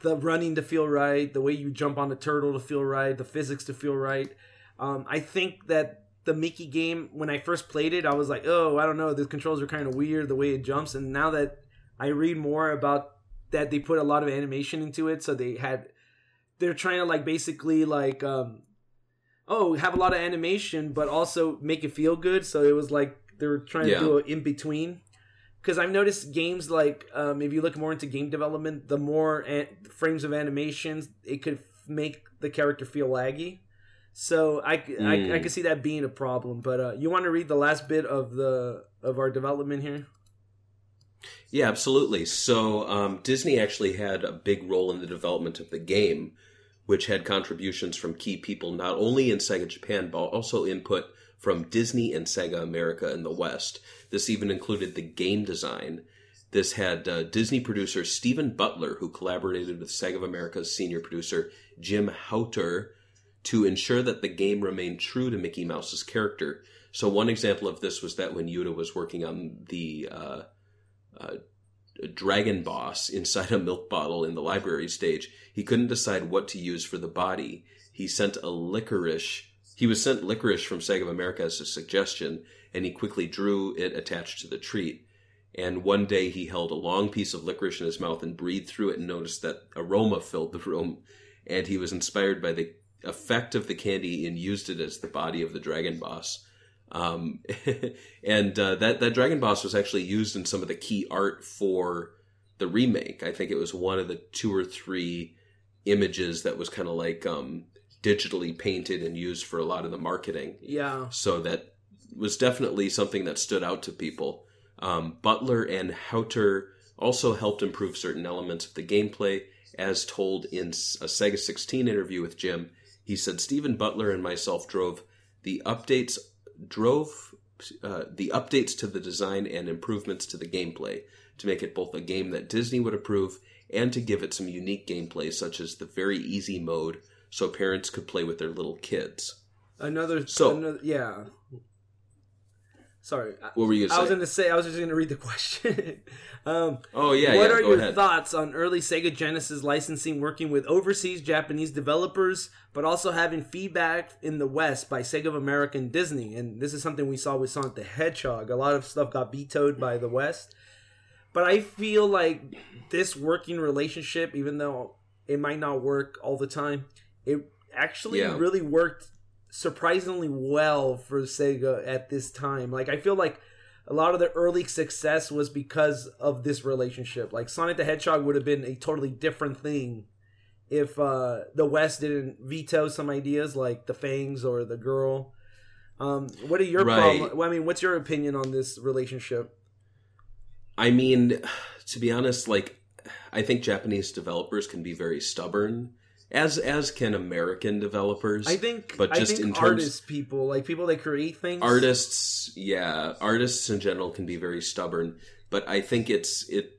the running to feel right, the way you jump on the turtle to feel right, the physics to feel right. Um, I think that the Mickey game, when I first played it, I was like, oh, I don't know, the controls are kind of weird the way it jumps. And now that I read more about that, they put a lot of animation into it, so they had they're trying to like basically like um, oh have a lot of animation, but also make it feel good. So it was like they were trying Yeah. to do an in between because I've noticed games like um, if you look more into game development, the more an- frames of animations, it could f- make the character feel laggy. So I, Mm. I can see that being a problem. But uh, you want to read the last bit of the of our development here? Yeah, absolutely. So um, Disney actually had a big role in the development of the game, which had contributions from key people not only in Sega Japan but also input from Disney and Sega America in the West. This even included the game design. This had uh, Disney producer Stephen Butler, who collaborated with Sega of America's senior producer Jim Huether to ensure that the game remained true to Mickey Mouse's character. So one example of this was that when Yuda was working on the uh, uh, dragon boss inside a milk bottle in the library stage, he couldn't decide what to use for the body. He sent a licorice. He was sent licorice from Sega of America as a suggestion, and he quickly drew it attached to the treat. And one day he held a long piece of licorice in his mouth and breathed through it and noticed that aroma filled the room. And he was inspired by the effect of the candy and used it as the body of the dragon boss. Um, [laughs] and uh, that that dragon boss was actually used in some of the key art for the remake. I think it was one of the two or three images that was kind of like um, digitally painted and used for a lot of the marketing. Yeah. So that was definitely something that stood out to people. Um, Butler and Huether also helped improve certain elements of the gameplay, as told in a Sega 16 interview with Jim. He said Stephen Butler and myself drove the updates drove uh, the updates to the design and improvements to the gameplay to make it both a game that Disney would approve and to give it some unique gameplay, such as the very easy mode, so parents could play with their little kids. Another. So- another, yeah. Sorry. I- What were you Gonna I was going to say. I was just going to read the question. [laughs] um, Oh yeah, what yeah. are your ahead. thoughts on early Sega Genesis licensing working with overseas Japanese developers, but also having feedback in the West by Sega of America and Disney? And this is something we saw with Sonic the Hedgehog. A lot of stuff got vetoed by the West. But I feel like this working relationship, even though it might not work all the time, it actually Yeah. really worked surprisingly well for Sega at this time. Like I feel like a lot of the early success was because of this relationship. Like Sonic the Hedgehog would have been a totally different thing if uh, the West didn't veto some ideas like the Fangs or the girl. Um, what are your Right. problem? I mean, what's your opinion on this relationship? I mean, [sighs] to be honest, like I think Japanese developers can be very stubborn, as as can American developers. I think, but just think in terms artists, people like people that create things, artists, yeah, artists in general can be very stubborn. But I think it's it.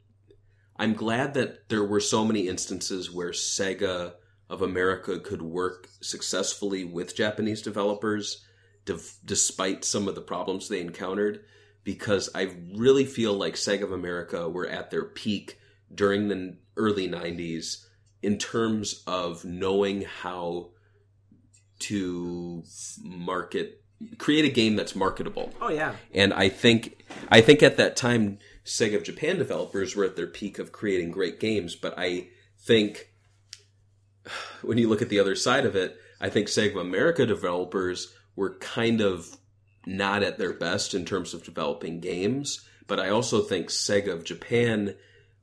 I'm glad that there were so many instances where Sega of America could work successfully with Japanese developers, dev- despite some of the problems they encountered. Because I really feel like Sega of America were at their peak during the early '90s in terms of knowing how to market, create a game that's marketable. Oh yeah, And I think I think at that time Sega of Japan developers were at their peak of creating great games, but I think when you look at the other side of it, I think Sega of America developers were kind of not at their best in terms of developing games, but I also think Sega of Japan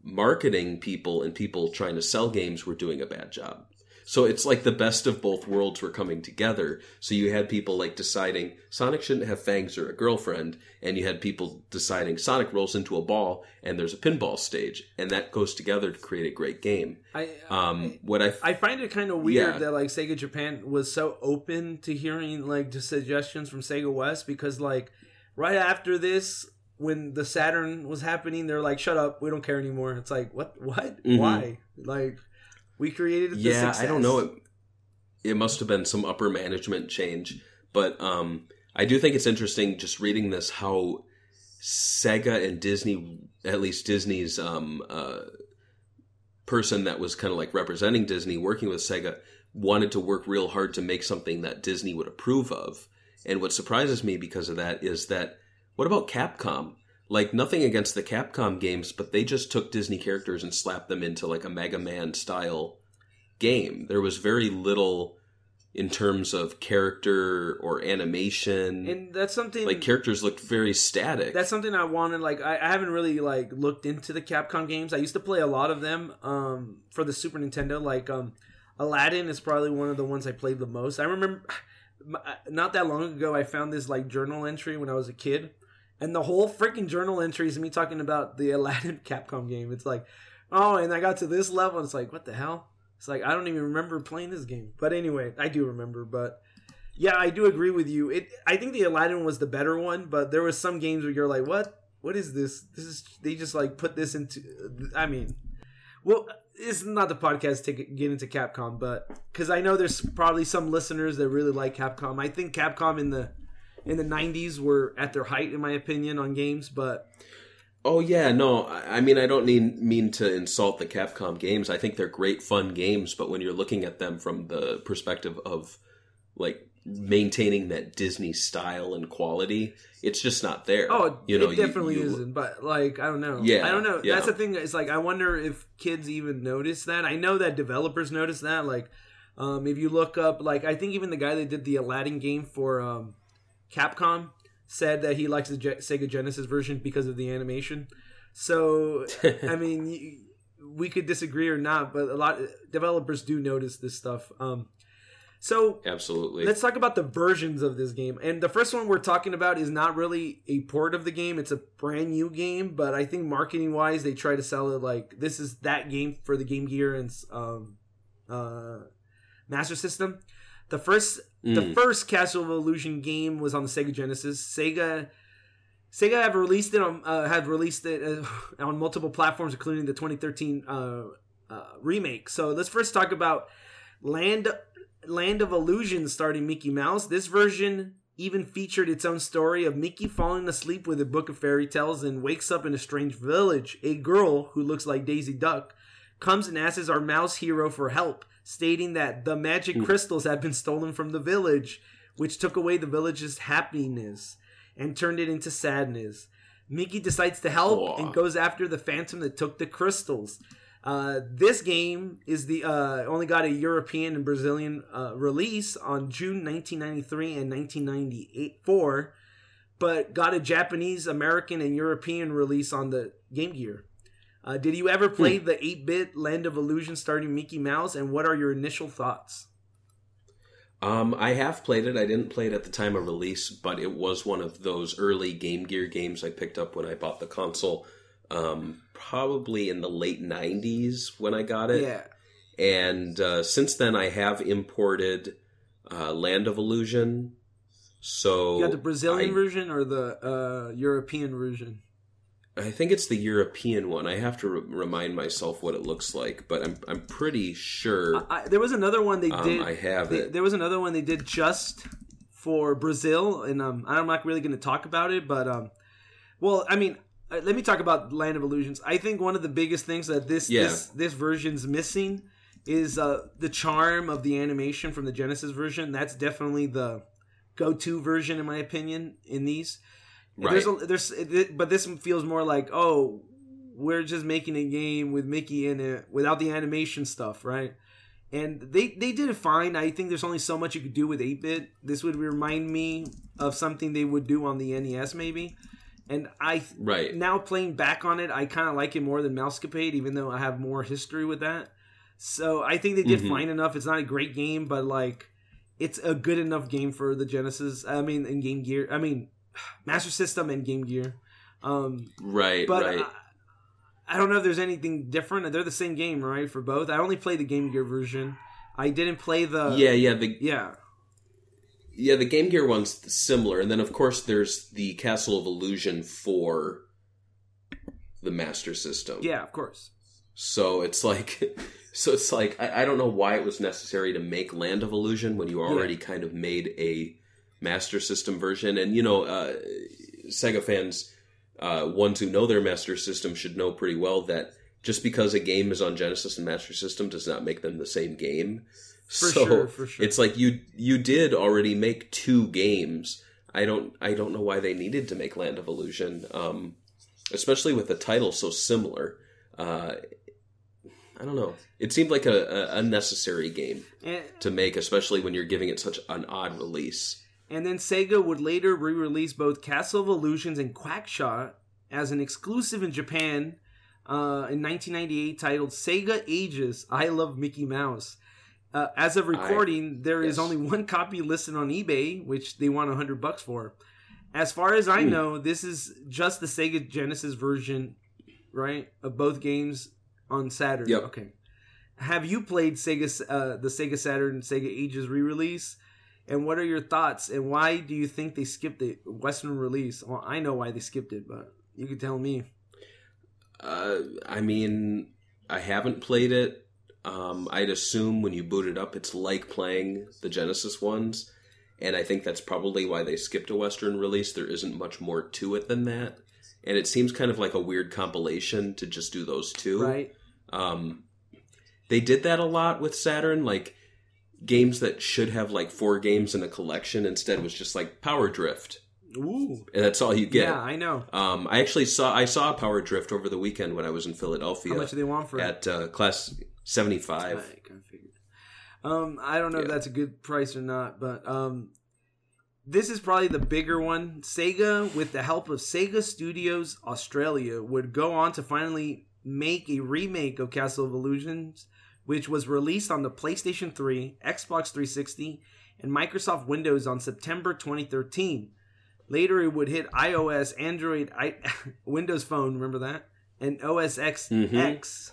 marketing people and people trying to sell games were doing a bad job. So it's like the best of both worlds were coming together. So you had people like deciding Sonic shouldn't have fangs or a girlfriend, and you had people deciding Sonic rolls into a ball and there's a pinball stage, and that goes together to create a great game. I Um, what I, I find it kind of weird Yeah. that like Sega Japan was so open to hearing like just suggestions from Sega West because like right after this when the Saturn was happening they're like shut up we don't care anymore it's like what what Mhm. why like we created the yeah. I don't know. It, it must have been some upper management change, but um, I do think it's interesting just reading this how Sega and Disney, at least Disney's um, uh, person that was kind of like representing Disney, working with Sega, wanted to work real hard to make something that Disney would approve of. And what surprises me because of that is that what about Capcom? Like nothing against the Capcom games, but they just took Disney characters and slapped them into like a Mega Man style game. There was very little in terms of character or animation. and that's something like characters looked very static. that's something I wanted. Like I, I haven't really like looked into the Capcom games. I used to play a lot of them um, for the Super Nintendo. Like um, Aladdin is probably one of the ones I played the most. I remember [sighs] not that long ago I found this like journal entry when I was a kid, and the whole freaking journal entry is me talking about the Aladdin [laughs] Capcom game. It's like, oh, and I got to this level. And it's like, what the hell? It's like I don't even remember playing this game. But anyway, I do remember. But yeah, I do agree with you. It I think the Aladdin was the better one, but there was some games where you're like, what? What is this? This is they just like put this into. I mean, well, it's not the podcast to get into Capcom, but because I know there's probably some listeners that really like Capcom. I think Capcom in the in the 90s were at their height, in my opinion, on games. But Oh yeah, no. I mean, I don't mean mean to insult the Capcom games. I think they're great, fun games. But when you're looking at them from the perspective of like maintaining that Disney style and quality, it's just not there. oh, you know, it you- definitely you- isn't. But like, I don't know. Yeah, I don't know. yeah. That's the thing. It's like I wonder if kids even notice that. I know that developers notice that. Like, um, if you look up, like, I think even the guy that did the Aladdin game for um, Capcom said that he likes the Sega Genesis version because of the animation. So, [laughs] I mean, we could disagree or not, but a lot of developers do notice this stuff. Um, so Absolutely. let's talk about the versions of this game. And the first one we're talking about is not really a port of the game; it's a brand new game. But I think marketing wise, they try to sell it like this is that game for the Game Gear and um, uh, Master System. The first the Mm. first Castle of Illusion game was on the Sega Genesis. Sega Sega have released it on uh, have released it uh, [laughs] on multiple platforms, including the 2013 uh, uh, remake. So let's first talk about Land Land of Illusion, starring Mickey Mouse. This version even featured its own story of Mickey falling asleep with a book of fairy tales and wakes up in a strange village. A girl who looks like Daisy Duck comes and asks our mouse hero for help, stating that the magic crystals had been stolen from the village, which took away the village's happiness and turned it into sadness. Mickey decides to help Aw. and goes after the phantom that took the crystals. Uh, this game is the uh, only got a European and Brazilian uh, release on June 1993 and 1994, but got a Japanese, American, and European release on the Game Gear. Uh, did you ever play the 8-bit Land of Illusion starting Mickey Mouse, and what are your initial thoughts? Um, I have played it. I didn't play it at the time of release, but it was one of those early Game Gear games I picked up when I bought the console. Um, probably in the late '90s when I got it. Yeah, And uh, since then, I have imported uh, Land of Illusion. So you got the Brazilian I, version or the uh, European version? I think it's the European one. I have to re- remind myself what it looks like, but I'm I'm pretty sure I, there was another one they um, did. I have they- it. There was another one they did just for Brazil, and um, I'm not really going to talk about it, but um, well, I mean, uh, let me talk about Land of Illusions. I think one of the biggest things that this Yeah. this this version's missing is uh, the charm of the animation from the Genesis version. That's definitely the go-to version, in my opinion, in these. There's Right. a, there's it, but this feels more like oh we're just making a game with Mickey in it without the animation stuff, right? And they they did it fine. I think there's only so much you could do with 8-bit. This would remind me of something they would do on the NES maybe. And I Right. now playing back on it, I kind of like it more than Mousecapade, even though I have more history with that. So I think they did Mhm. fine enough. It's not a great game, but like it's a good enough game for the Genesis. I mean, in Game Gear. I mean, Master System and Game Gear. Um, Right, but right. I, I don't know if there's anything different. They're the same game, right? For both. I only played the Game Gear version. I didn't play the. yeah, yeah. The Yeah. Yeah, the Game Gear one's similar, and then of course there's the Castle of Illusion for the Master System. Yeah, of course. So it's like, [laughs] so it's like I, I don't know why it was necessary to make Land of Illusion when you already kind of made a Master System version, and you know, uh, Sega fans, uh, ones who know their Master System should know pretty well that just because a game is on Genesis and Master System does not make them the same game. For so sure, for sure. it's like you you did already make two games. I don't I don't know why they needed to make Land of Illusion, um, especially with the title so similar. Uh, I don't know. It seemed like a, a unnecessary game to make, especially when you're giving it such an odd release. And then Sega would later re-release both Castle of Illusions and Quackshot as an exclusive in Japan uh, in 1998, titled Sega Ages: I Love Mickey Mouse. Uh, as of recording, there is yes. only one copy listed on eBay, which they want hundred bucks for. As far as I Hmm. know, this is just the Sega Genesis version, right, of both games on Saturn. Yep. Okay. Have you played Sega uh, the Sega Saturn Sega Ages re-release? And what are your thoughts? And why do you think they skipped the Western release? Well, I know why they skipped it, but you can tell me. Uh, I mean, I haven't played it. Um, I'd assume when you boot it up, it's like playing the Genesis ones, and I think that's probably why they skipped a Western release. There isn't much more to it than that, and it seems kind of like a weird compilation to just do those two. Right? Um, they did that a lot with Saturn, like games that should have like four games in a collection instead was just like Power Drift, Ooh. and that's all you get. Yeah, I know. Um, I actually saw I saw Power Drift over the weekend when I was in Philadelphia How much do they want for it? at uh, class seventy five. I kind of. Um, I don't know if that's a good price or not, but um, this is probably the bigger one. Sega, with the help of Sega Studios Australia, would go on to finally make a remake of Castle of Illusions, which was released on the PlayStation 3, Xbox 360, and Microsoft Windows on September 2013. Later, it would hit iOS, Android, I, [laughs] Windows Phone, remember that? And OS X. X.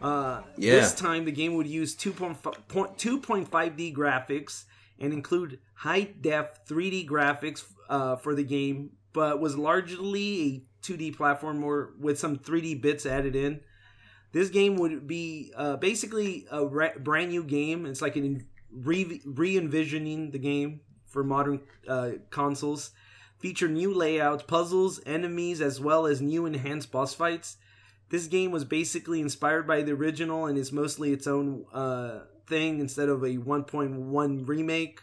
Uh, Yeah. This time, the game would use 2.5 point- 2.5D graphics and include high def 3D graphics uh, for the game, but was largely a 2D platform or with some 3D bits added in. This game would be uh, basically a re- brand new game. It's like an re envisioning the game for modern uh, consoles. Feature new layouts, puzzles, enemies, as well as new enhanced boss fights. This game was basically inspired by the original and is mostly its own uh, thing instead of a 1.1 remake.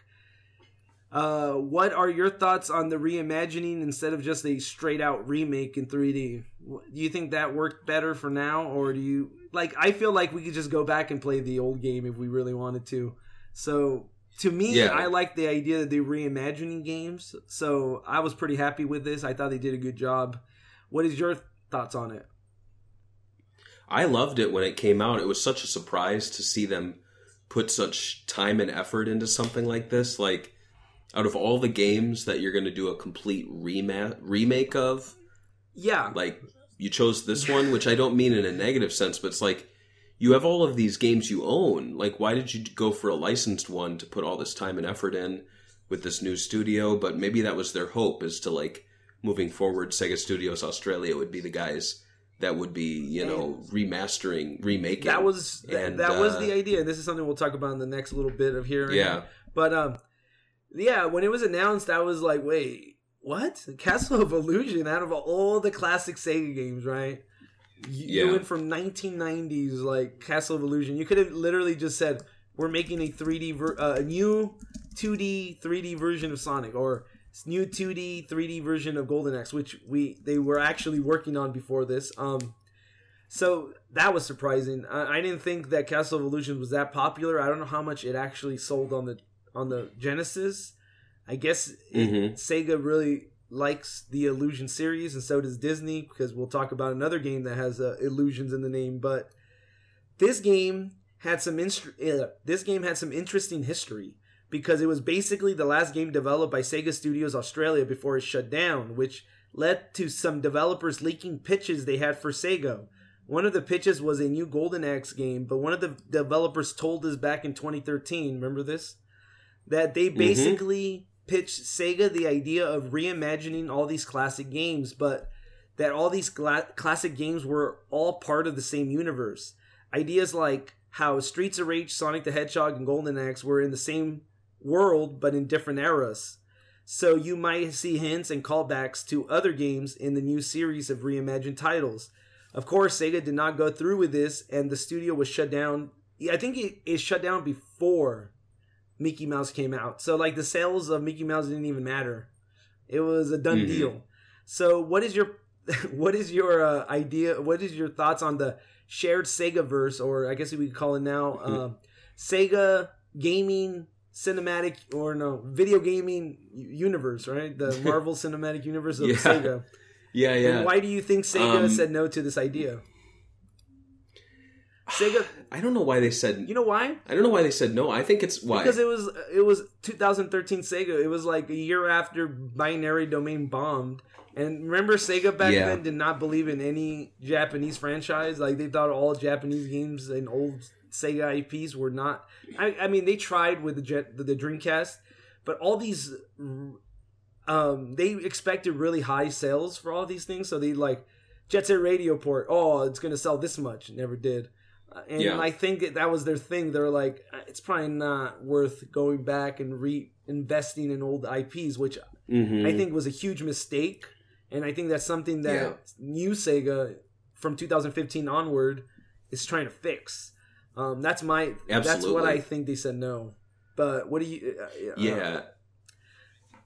Uh, what are your thoughts on the reimagining instead of just a straight out remake in 3D? Do you think that worked better for now, or do you like? I feel like we could just go back and play the old game if we really wanted to. So to me, Yeah. I like the idea that they're reimagining games. So I was pretty happy with this. I thought they did a good job. What is your thoughts on it? I loved it when it came out. It was such a surprise to see them put such time and effort into something like this. Like, out of all the games that you're going to do a complete rema- remake of, Yeah, like, you chose this one, which I don't mean in a negative sense, but it's like, you have all of these games you own. Like, why did you go for a licensed one to put all this time and effort in with this new studio? But maybe that was their hope is to, like, moving forward, Sega Studios Australia would be the guys that would be, you know, remastering, remaking. that was that, And, that was uh, the idea. And this is something we'll talk about in the next little bit of here. Yeah. But um, yeah, when it was announced, I was like, wait, what? Castle of Illusion out of all the classic Sega games, right? You, you Yeah. went from 1990s like Castle of Illusion. You could have literally just said, we're making a 3D, ver- uh, a new 2D, 3D version of Sonic, or new 2D, 3D version of Golden Axe, which we they were actually working on before this. Um, so that was surprising. I, I didn't think that Castle of Illusion was that popular. I don't know how much it actually sold on the on the Genesis. I guess it- Mhm. Sega really likes the Illusion series, and so does Disney because we'll talk about another game that has uh, illusions in the name. But this game had some instr- uh, this game had some interesting history because it was basically the last game developed by Sega Studios Australia before it shut down, which led to some developers leaking pitches they had for Sega. One of the pitches was a new Golden Axe game, but one of the developers told us back in 2013, remember this? That they mm-hmm. basically pitched Sega the idea of reimagining all these classic games, but that all these gla- classic games were all part of the same universe. Ideas like how Streets of Rage, Sonic the Hedgehog, and Golden Axe were in the same world but in different eras. So you might see hints and callbacks to other games in the new series of reimagined titles. Of course, Sega did not go through with this, and the studio was shut down. Yeah, I think it, it shut down before Mickey Mouse came out. So, like, the sales of Mickey Mouse didn't even matter. It was a done Mhm. deal. So, what is your [laughs] what is your uh, idea? What is your thoughts on the shared Sega verse, or I guess we could call it now, um, Sega gaming cinematic or no video gaming universe, right? The [laughs] Marvel Cinematic Universe of Yeah. Sega. Yeah, yeah. And why do you think Sega Um, said no to this idea? Sega, [sighs] I don't know why they said. you know why? I don't know why they said no. I think it's why. Because it was it was 2013 Sega. It was like a year after Binary Domain bombed. And remember, Sega back Yeah. then did not believe in any Japanese franchise. Like they thought all Japanese games and old Sega IPs were not. I, I mean, they tried with the Jet, the, the Dreamcast, but all these, um, they expected really high sales for all these things. So they like Jet Set Radio port. Oh, it's gonna sell this much. Never did. Uh, And Yeah. I think that, that was their thing. They're like, "Uh, it's probably not worth going back and reinvesting in old IPs, which Mhm. I think was a huge mistake. And I think that's something that Yeah. new Sega from 2015 onward is trying to fix. Um, that's my. Absolutely. That's what I think they said no. But what do you? Uh, uh, Yeah.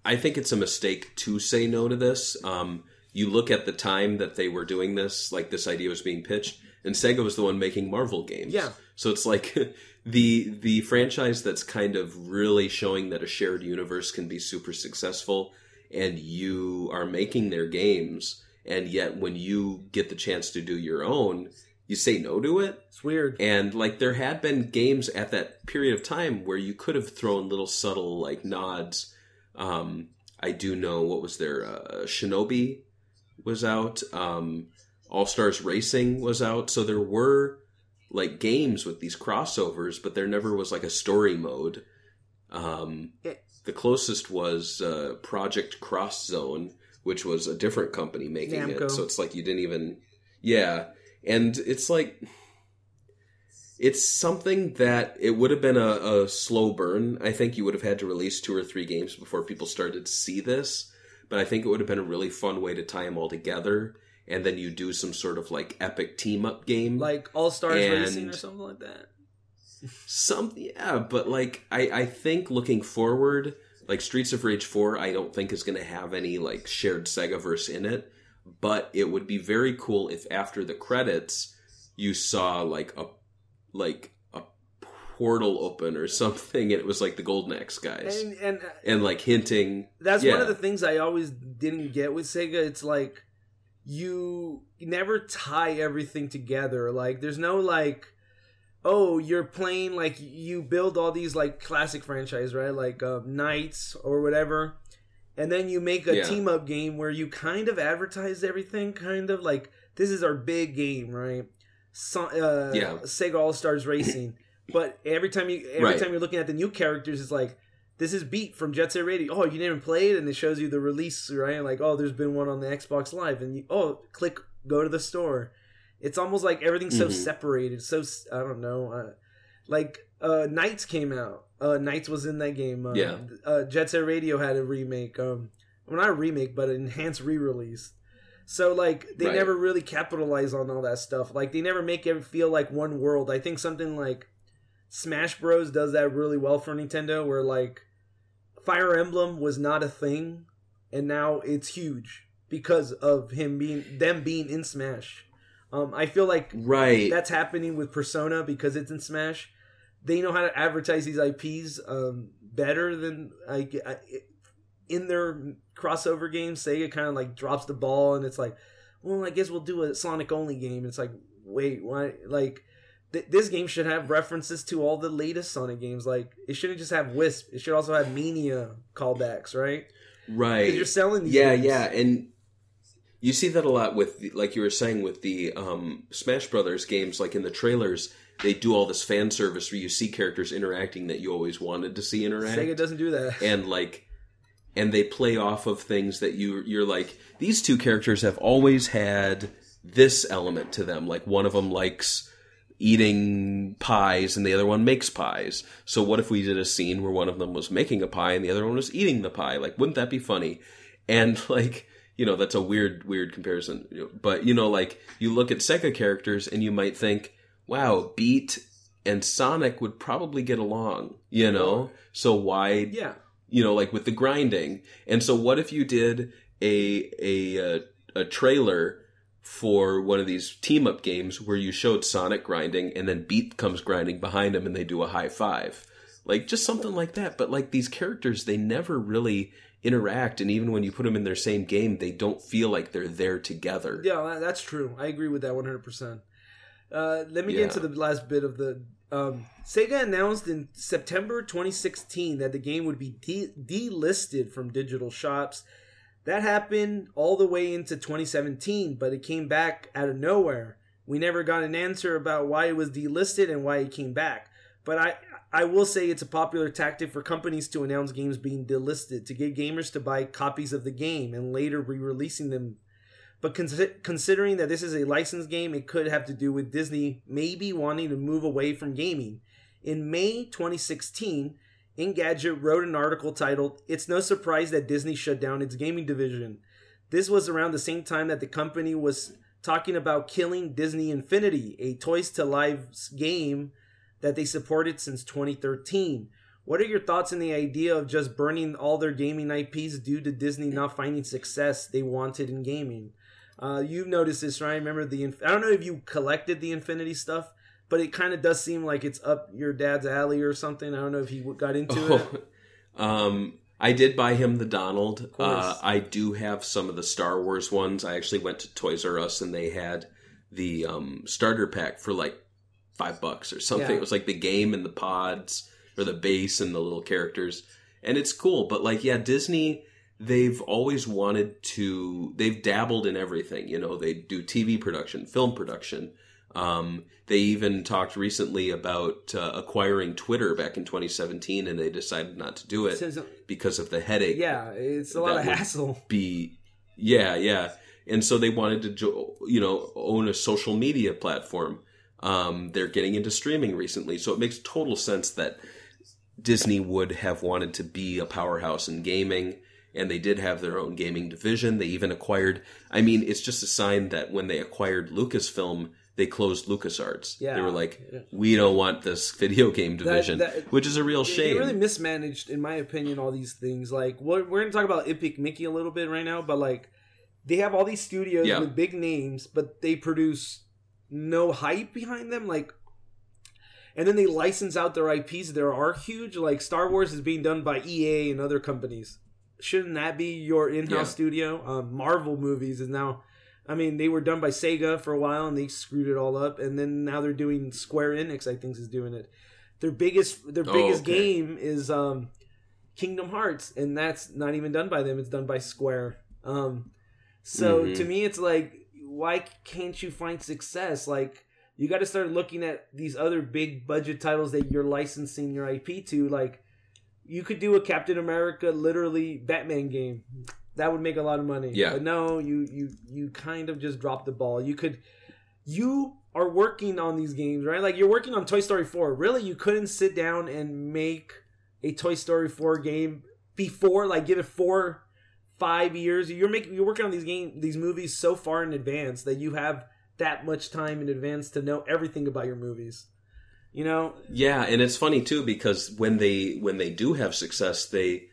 I think it's a mistake to say no to this. Um, you look at the time that they were doing this, like this idea was being pitched, and Sega was the one making Marvel games. Yeah. So it's like [laughs] the the franchise that's kind of really showing that a shared universe can be super successful, and you are making their games, and yet when you get the chance to do your own, you say no to it. It's weird. And like there had been games at that period of time where you could have thrown little subtle like nods. Um, I do know what was there. Uh, Shinobi was out. Um, All Stars Racing was out. So there were like games with these crossovers, but there never was like a story mode. Um, the closest was uh, Project Cross Zone, which was a different company making Namco. it. So it's like you didn't even, yeah. And it's like it's something that it would have been a, a slow burn. I think you would have had to release two or three games before people started to see this. But I think it would have been a really fun way to tie them all together. And then you do some sort of like epic team up game. Like All Stars Racing or something like that. Some, yeah, but like I, I think looking forward, like Streets of Rage Four, I don't think is going to have any like shared Segaverse in it. But it would be very cool if after the credits you saw like a like a portal open or something, and it was like the Golden Axe guys, and, And uh, and like hinting. that's yeah. one of the things I always didn't get with Sega. It's like you never tie everything together. Like there's no like oh you're playing like you build all these like classic franchise right like uh, NiGHTS or whatever, and then you make a Yeah. team up game where you kind of advertise everything, kind of like this is our big game, right? So, uh, Yeah. Sega All Stars Racing. [clears throat] but every time you every Right. time you're looking at the new characters, it's like this is Beat from Jet Set Radio. Oh, you didn't play it, and it shows you the release, right? Like, oh, there's been one on the Xbox Live, and you, oh, click, go to the store. It's almost like everything's so Mhm. separated. So I don't know, uh, like uh, NiGHTS came out. Uh, NiGHTS was in that game. Uh, Yeah. Uh, Jet Set Radio had a remake. Um, well, not a remake, but an enhanced re-release. So like they Right. never really capitalize on all that stuff. Like they never make it feel like one world. I think something like Smash Bros does that really well for Nintendo where like Fire Emblem was not a thing and now it's huge because of him being them being in Smash. Um I feel like Right. that's happening with Persona because it's in Smash. They know how to advertise these IPs um, better than I, I in their crossover games. Sega kind of like drops the ball, and it's like, well, I guess we'll do a Sonic only game. It's like, wait, why? Like th- this game should have references to all the latest Sonic games. Like it shouldn't just have Wisp. It should also have Mania callbacks, right? right. Because you're selling these. yeah games. yeah and you see that a lot with the, like you were saying with the um, smash brothers games like in the trailers they do all this fan service where you see characters interacting that you always wanted to see interact Sega doesn't do that. [laughs] and like and they play off of things that you you're like these two characters have always had this element to them like one of them likes eating pies and the other one makes pies. So what if we did a scene where one of them was making a pie and the other one was eating the pie? Like wouldn't that be funny? And [laughs] like you know that's a weird weird comparison. But you know like you look at sega characters and you might think wow beat and sonic would probably get along you know? So why yeah. you know, like with the grinding. And so, what if you did a a uh, a trailer for one of these team up games where you showed Sonic grinding and then Beat comes grinding behind him and they do a high five, like just something like that. But like these characters, they never really interact, and even when you put them in their same game, they don't feel like they're there together. Yeah, that's true. I agree with that 100%. Uh, let me get Yeah. into the last bit of the. Um, Sega announced in September 2016 that the game would be de- delisted from digital shops. That happened all the way into 2017, but it came back out of nowhere. We never got an answer about why it was delisted and why it came back. But I, I will say it's a popular tactic for companies to announce games being delisted to get gamers to buy copies of the game and later re-releasing them but consi- considering that this is a licensed game, it could have to do with Disney maybe wanting to move away from gaming. In May 2016, Engadget wrote an article titled, It's No Surprise That Disney Shut Down Its Gaming Division. This was around the same time that the company was talking about killing Disney Infinity, a Toys to Lives game that they supported since 2013. What are your thoughts on the idea of just burning all their gaming IPs due to Disney not finding success they wanted in gaming? Uh, you've noticed this, right? Remember the? I don't know if you collected the Infinity stuff, but it kind of does seem like it's up your dad's alley or something. I don't know if he got into it. Oh, [laughs] um, I did buy him the Donald. Uh, I do have some of the Star Wars ones. I actually went to Toys R Us and they had the um, starter pack for like five bucks or something. Yeah. It was like the game and the pods or the base and the little characters, and it's cool. But like, yeah, Disney. They've always wanted to. They've dabbled in everything. You know, they do TV production, film production. Um, they even talked recently about uh, acquiring Twitter back in 2017, and they decided not to do it Since- because of the headache yeah, it's a lot of hassle. be yeah yeah. And so they wanted to jo- you know own a social media platform. Um, they're getting into streaming recently. So it makes total sense that disney would have wanted to be a powerhouse in gaming and they did have their own gaming division. They even acquired i mean it's just a sign that when they acquired lucasfilm they closed lucasarts Yeah. they were like we don't want this video game division that- which is a real shame They really mismanaged, in my opinion, all these things. Like we're, we're going to talk about Epic Mickey a little bit right now, but like they have all these studios Yeah. with big names, but they produce no hype behind them. Like, and then they license out their IPs that are huge. Like Star Wars is being done by EA and other companies. Shouldn't that be your in-house Yeah. studio? Um, Marvel movies is now. I mean, they were done by Sega for a while, and they screwed it all up. And then now they're doing Square Enix. I think is doing it. Their biggest, their Oh, biggest okay. game is um, Kingdom Hearts, and that's not even done by them. It's done by Square. Um, so Mhm. to me, it's like, why can't you find success? Like, you got to start looking at these other big budget titles that you're licensing your IP to. Like, you could do a Captain America, literally Batman game. That would make a lot of money. Yeah. But no, you you you kind of just dropped the ball. You could, you are working on these games, right? Like you're working on Toy Story 4. Really, you couldn't sit down and make a Toy Story 4 game before, like, give it four, five years. You're making, you're working on these game, these movies so far in advance that you have that much time in advance to know everything about your movies. You know, Yeah, and it's funny too because when they when they do have success, they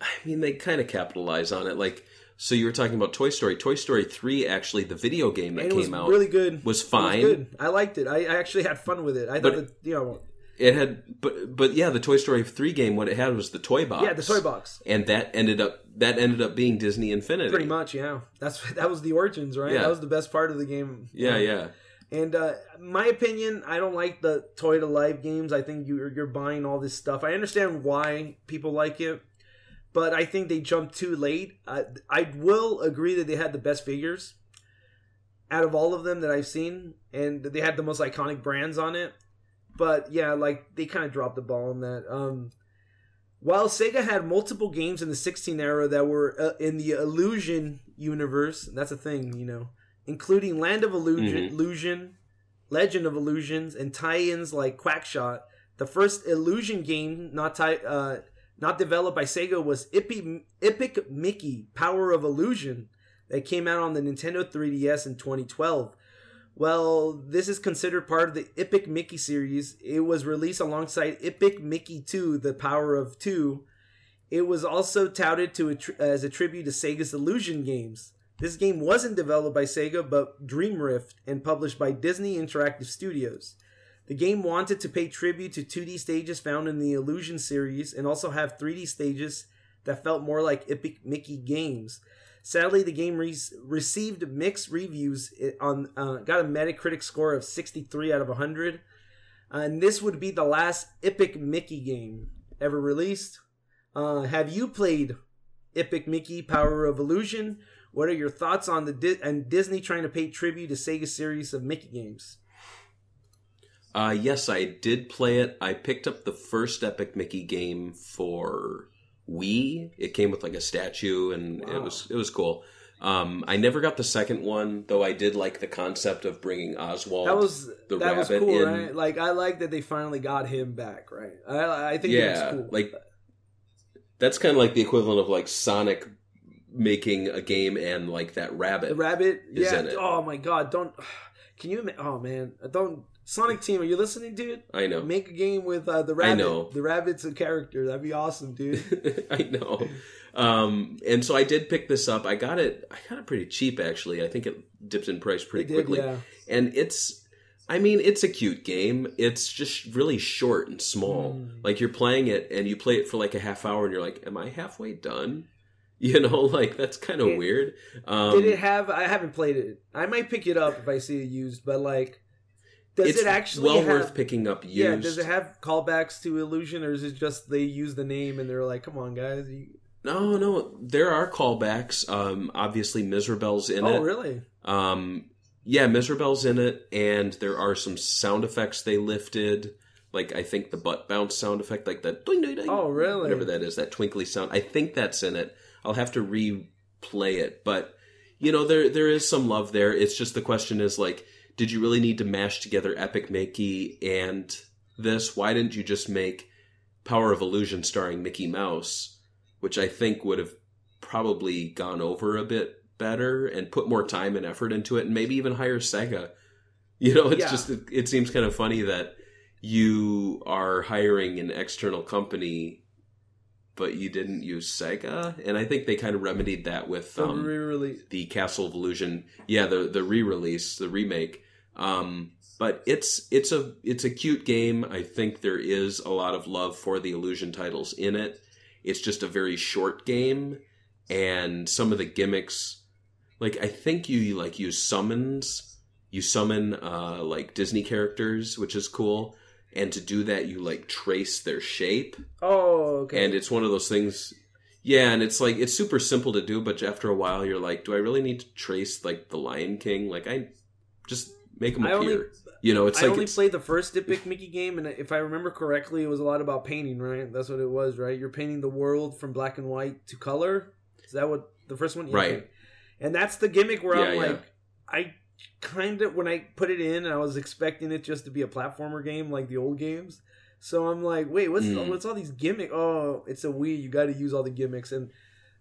I mean they kind of capitalize on it. Like so you were talking about Toy Story. Toy Story 3 actually the video game that was came out really good. was fine. good. I liked it. I, I actually had fun with it. I But- thought that you know, It had but but yeah, the Toy Story 3 game what it had was the toy box. yeah, the toy box. And that ended up that ended up being Disney Infinity. Pretty much, yeah. That's [laughs] that was the origins, right? Yeah. That was the best part of the game. Yeah, yeah. And uh, my opinion, I don't like the toy to life games. I think you're you're buying all this stuff. I understand why people like it, but I think they jumped too late. I, I will agree that they had the best figures out of all of them that I've seen, and they had the most iconic brands on it. But yeah, like they kind of dropped the ball on that. Um, while Sega had multiple games in the 16 era that were uh, in the Illusion universe, that's a thing, you know, including Land of Illusion, Mhm. Illusion, Legend of Illusions, and tie-ins like Quackshot. The first Illusion game not ti- uh, not developed by Sega was Epic, Epic Mickey Power of Illusion that came out on the Nintendo 3DS in 2012. Well, this is considered part of the Epic Mickey series. It was released alongside Epic Mickey 2, The Power of 2. It was also touted to a as a tribute to Sega's Illusion games. This game wasn't developed by Sega but Dreamrift and published by Disney Interactive Studios. The game wanted to pay tribute to 2D stages found in the Illusion series and also have 3D stages that felt more like Epic Mickey games. Sadly, the game re- received mixed reviews. On uh, got a Metacritic score of 63 out of 100, Uh, and this would be the last Epic Mickey game ever released. Uh, have you played Epic Mickey Power of Illusion? What are your thoughts on the Di- and Disney trying to pay tribute to Sega series of Mickey games? Uh, yes, I did play it. I picked up the first Epic Mickey game for Wii. It came with like a statue, and Wow. it was it was cool. Um, I never got the second one, though. I did like the concept of bringing Oswald. That was the that was rabbit cool, in- right? Like I like that they finally got him back, right? I I think yeah, that's cool. like that's kind of like the equivalent of like Sonic making a game and like that rabbit. The rabbit, yeah. Oh my god, don't. [sighs] Can you? Oh man, don't. Sonic Team, are you listening, dude? I know. Make a game with uh, the rabbit. know. The rabbit's a character. That'd be awesome, dude. [laughs] I know. Um, and so I did pick this up. I got it. I got it pretty cheap, actually. I think it dipped in price pretty did, quickly. yeah. And it's I mean, it's a cute game. It's just really short and small. Hmm. Like you're playing it and you play it for like a half hour and you're like, "Am I halfway done?" [laughs] You know, like that's kind of weird. Um, Did it have? I haven't played it. I might pick it up if I see it used, but like, does it's it actually well have? worth picking up used? yeah, does it have callbacks to Illusion, or is it just they use the name and they're like, "Come on, guys"? You... No, no, there are callbacks. Um, obviously, Mizrabel's in it. Oh, really? Um, yeah, Mizrabel's in it, and there are some sound effects they lifted. Like I think the butt bounce sound effect, like that. Ding, ding, ding, Oh, really? Whatever that is, that twinkly sound. I think that's in it. I'll have to replay it, but you know there there is some love there. It's just the question is like, did you really need to mash together Epic Mickey and this? Why didn't you just make Power of Illusion starring Mickey Mouse, which I think would have probably gone over a bit better and put more time and effort into it, and maybe even hire Sega. [laughs] You know, it's Yeah. just it, it seems kind of funny that you are hiring an external company, but you didn't use Sega, and I think they kind of remedied that with The um, re-release. the Castle of Illusion. Yeah, the the re-release, the remake. Um, but it's it's a it's a cute game. I think there is a lot of love for the Illusion titles in it. It's just a very short game, and some of the gimmicks, like I think you like use summons. You summon uh, like Disney characters, which is cool. And to do that, you like trace their shape Oh, okay. and it's one of those things yeah and it's like it's super simple to do but after a while you're like do i really need to trace like the lion king like i just make him I appear only- you know it's like I like only it's, played the first Epic Mickey game, and if I remember correctly, it was a lot about painting. Right? That's what it was. Right? You're painting the world from black and white to color. Is that what the first one? Yeah, Right. And that's the gimmick where I'm Yeah, yeah. like, I kind of when I put it in, I was expecting it just to be a platformer game like the old games. So I'm like, wait, what's Mm. what's all these gimmicks? Oh, it's a Wii. You got to use all the gimmicks, and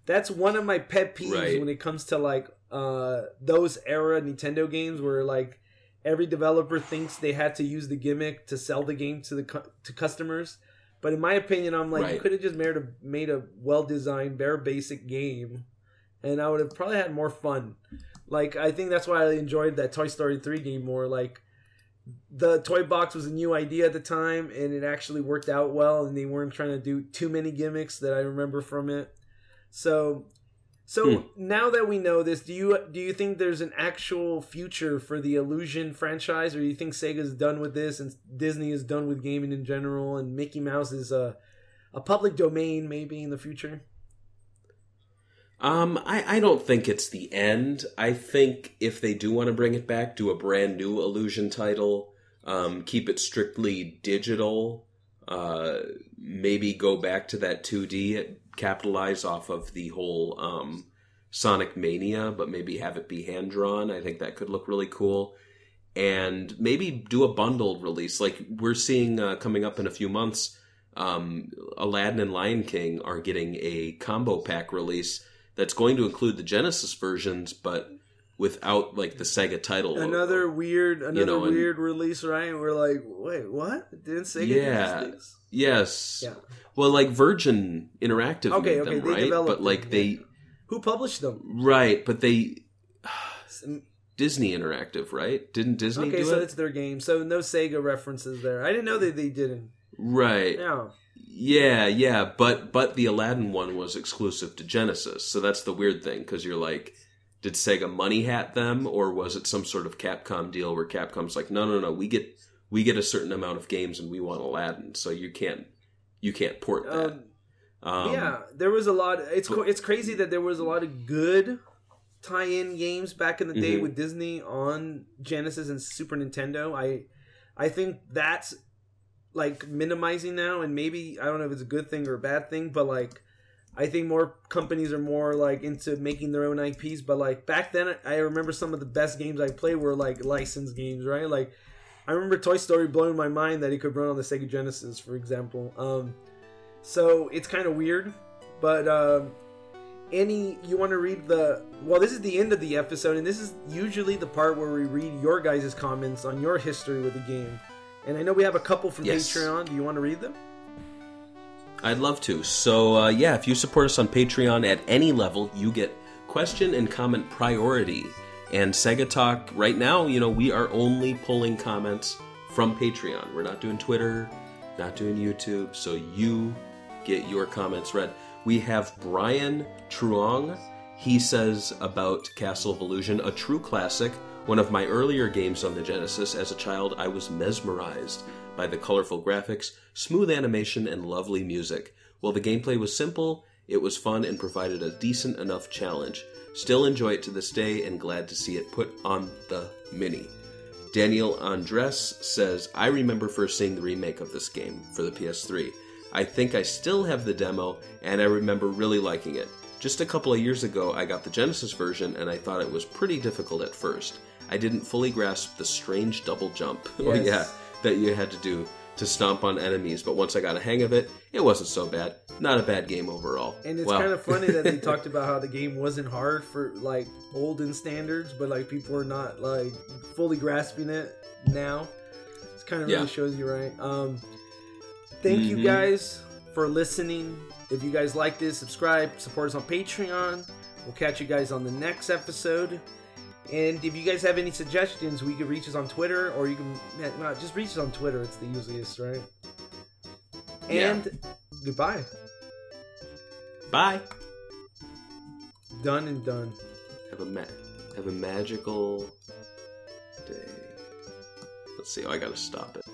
that's one of my pet peeves Right. when it comes to like uh those era Nintendo games where like every developer thinks they had to use the gimmick to sell the game to the cu- to customers. But in my opinion, I'm like, you could have just made a made a well designed, bare basic game, and I would have probably had more fun. Like I think that's why I enjoyed that Toy Story three game more. Like the toy box was a new idea at the time, and it actually worked out well, and they weren't trying to do too many gimmicks that I remember from it. So, so Hmm. now that we know this, do you do you think there's an actual future for the Illusion franchise, or do you think Sega's done with this and Disney is done with gaming in general, and Mickey Mouse is a a public domain maybe in the future? Um I, I don't think it's the end i think if they do want to bring it back do a brand new illusion title um keep it strictly digital uh maybe go back to that 2d capitalize off of the whole um Sonic Mania, but maybe have it be hand drawn. I think that could look really cool. And maybe do a bundled release. Like we're seeing uh, coming up in a few months, um, Aladdin and Lion King are getting a combo pack release that's going to include the Genesis versions, but without like the Sega title. logo. Another weird, another know, and- weird release, right? We're like, wait, what? Didn't Sega Yeah. do? Yes. Yeah. Well, like Virgin Interactive Okay, okay, them, they right? developed But like them, they, yeah. Who published them? right? But they Disney Interactive, right? Didn't Disney Okay, so it? it's their game. So no Sega references there. I didn't know that they didn't. Right. Yeah. Yeah, yeah, but but the Aladdin one was exclusive to Genesis, so that's the weird thing because you're like, did Sega money hat them, or was it some sort of Capcom deal where Capcom's like, no, no, no, we get we get a certain amount of games and we want Aladdin, so you can't you can't port that. Um, Um, yeah, there was a lot. It's co- it's crazy that there was a lot of good tie-in games back in the day Mhm. with Disney on Genesis and Super Nintendo. I I think that's like minimizing now, and maybe I don't know if it's a good thing or a bad thing, but like I think more companies are more like into making their own IPs. But like back then, I remember some of the best games I played were like licensed games, right? Like I remember Toy Story blowing my mind that it could run on the Sega Genesis, for example. Um, so it's kind of weird, but um, any you want to read the well, this is the end of the episode, and this is usually the part where we read your guys' comments on your history with the game. And I know we have a couple from Yes. Patreon. Do you want to read them? I'd love to. So, uh, yeah, if you support us on Patreon at any level, you get question and comment priority. And Sega Talk, right now, you know, we are only pulling comments from Patreon. We're not doing Twitter, not doing YouTube, so you get your comments read. We have Brian Truong. He says about Castle of Illusion, a true classic, one of my earlier games on the Genesis. As a child, I was mesmerized by the colorful graphics, smooth animation, and lovely music. While the gameplay was simple, it was fun and provided a decent enough challenge. Still enjoy it to this day and glad to see it put on the Mini. Daniel Andres says, I remember first seeing the remake of this game for the PS3. I think I still have the demo, and I remember really liking it. Just a couple of years ago, I got the Genesis version, and I thought it was pretty difficult at first. I didn't fully grasp the strange double jump, [laughs] oh Yes. yeah, that you had to do to stomp on enemies, but once I got a hang of it, it wasn't so bad. Not a bad game overall. And it's Wow. kind of [laughs] funny that they talked about how the game wasn't hard for like olden standards, but like people are not like fully grasping it now. It's kind of really shows you right. Um, thank you Mhm. guys for listening. If you guys like this, subscribe, support us on Patreon. We'll catch you guys on the next episode. And if you guys have any suggestions, we can reach us on Twitter, or you can no, just reach us on Twitter. It's the easiest, right? Yeah. And goodbye. Bye. Done and done. Have a ma- have a magical day. Let's see. Oh, I gotta stop it.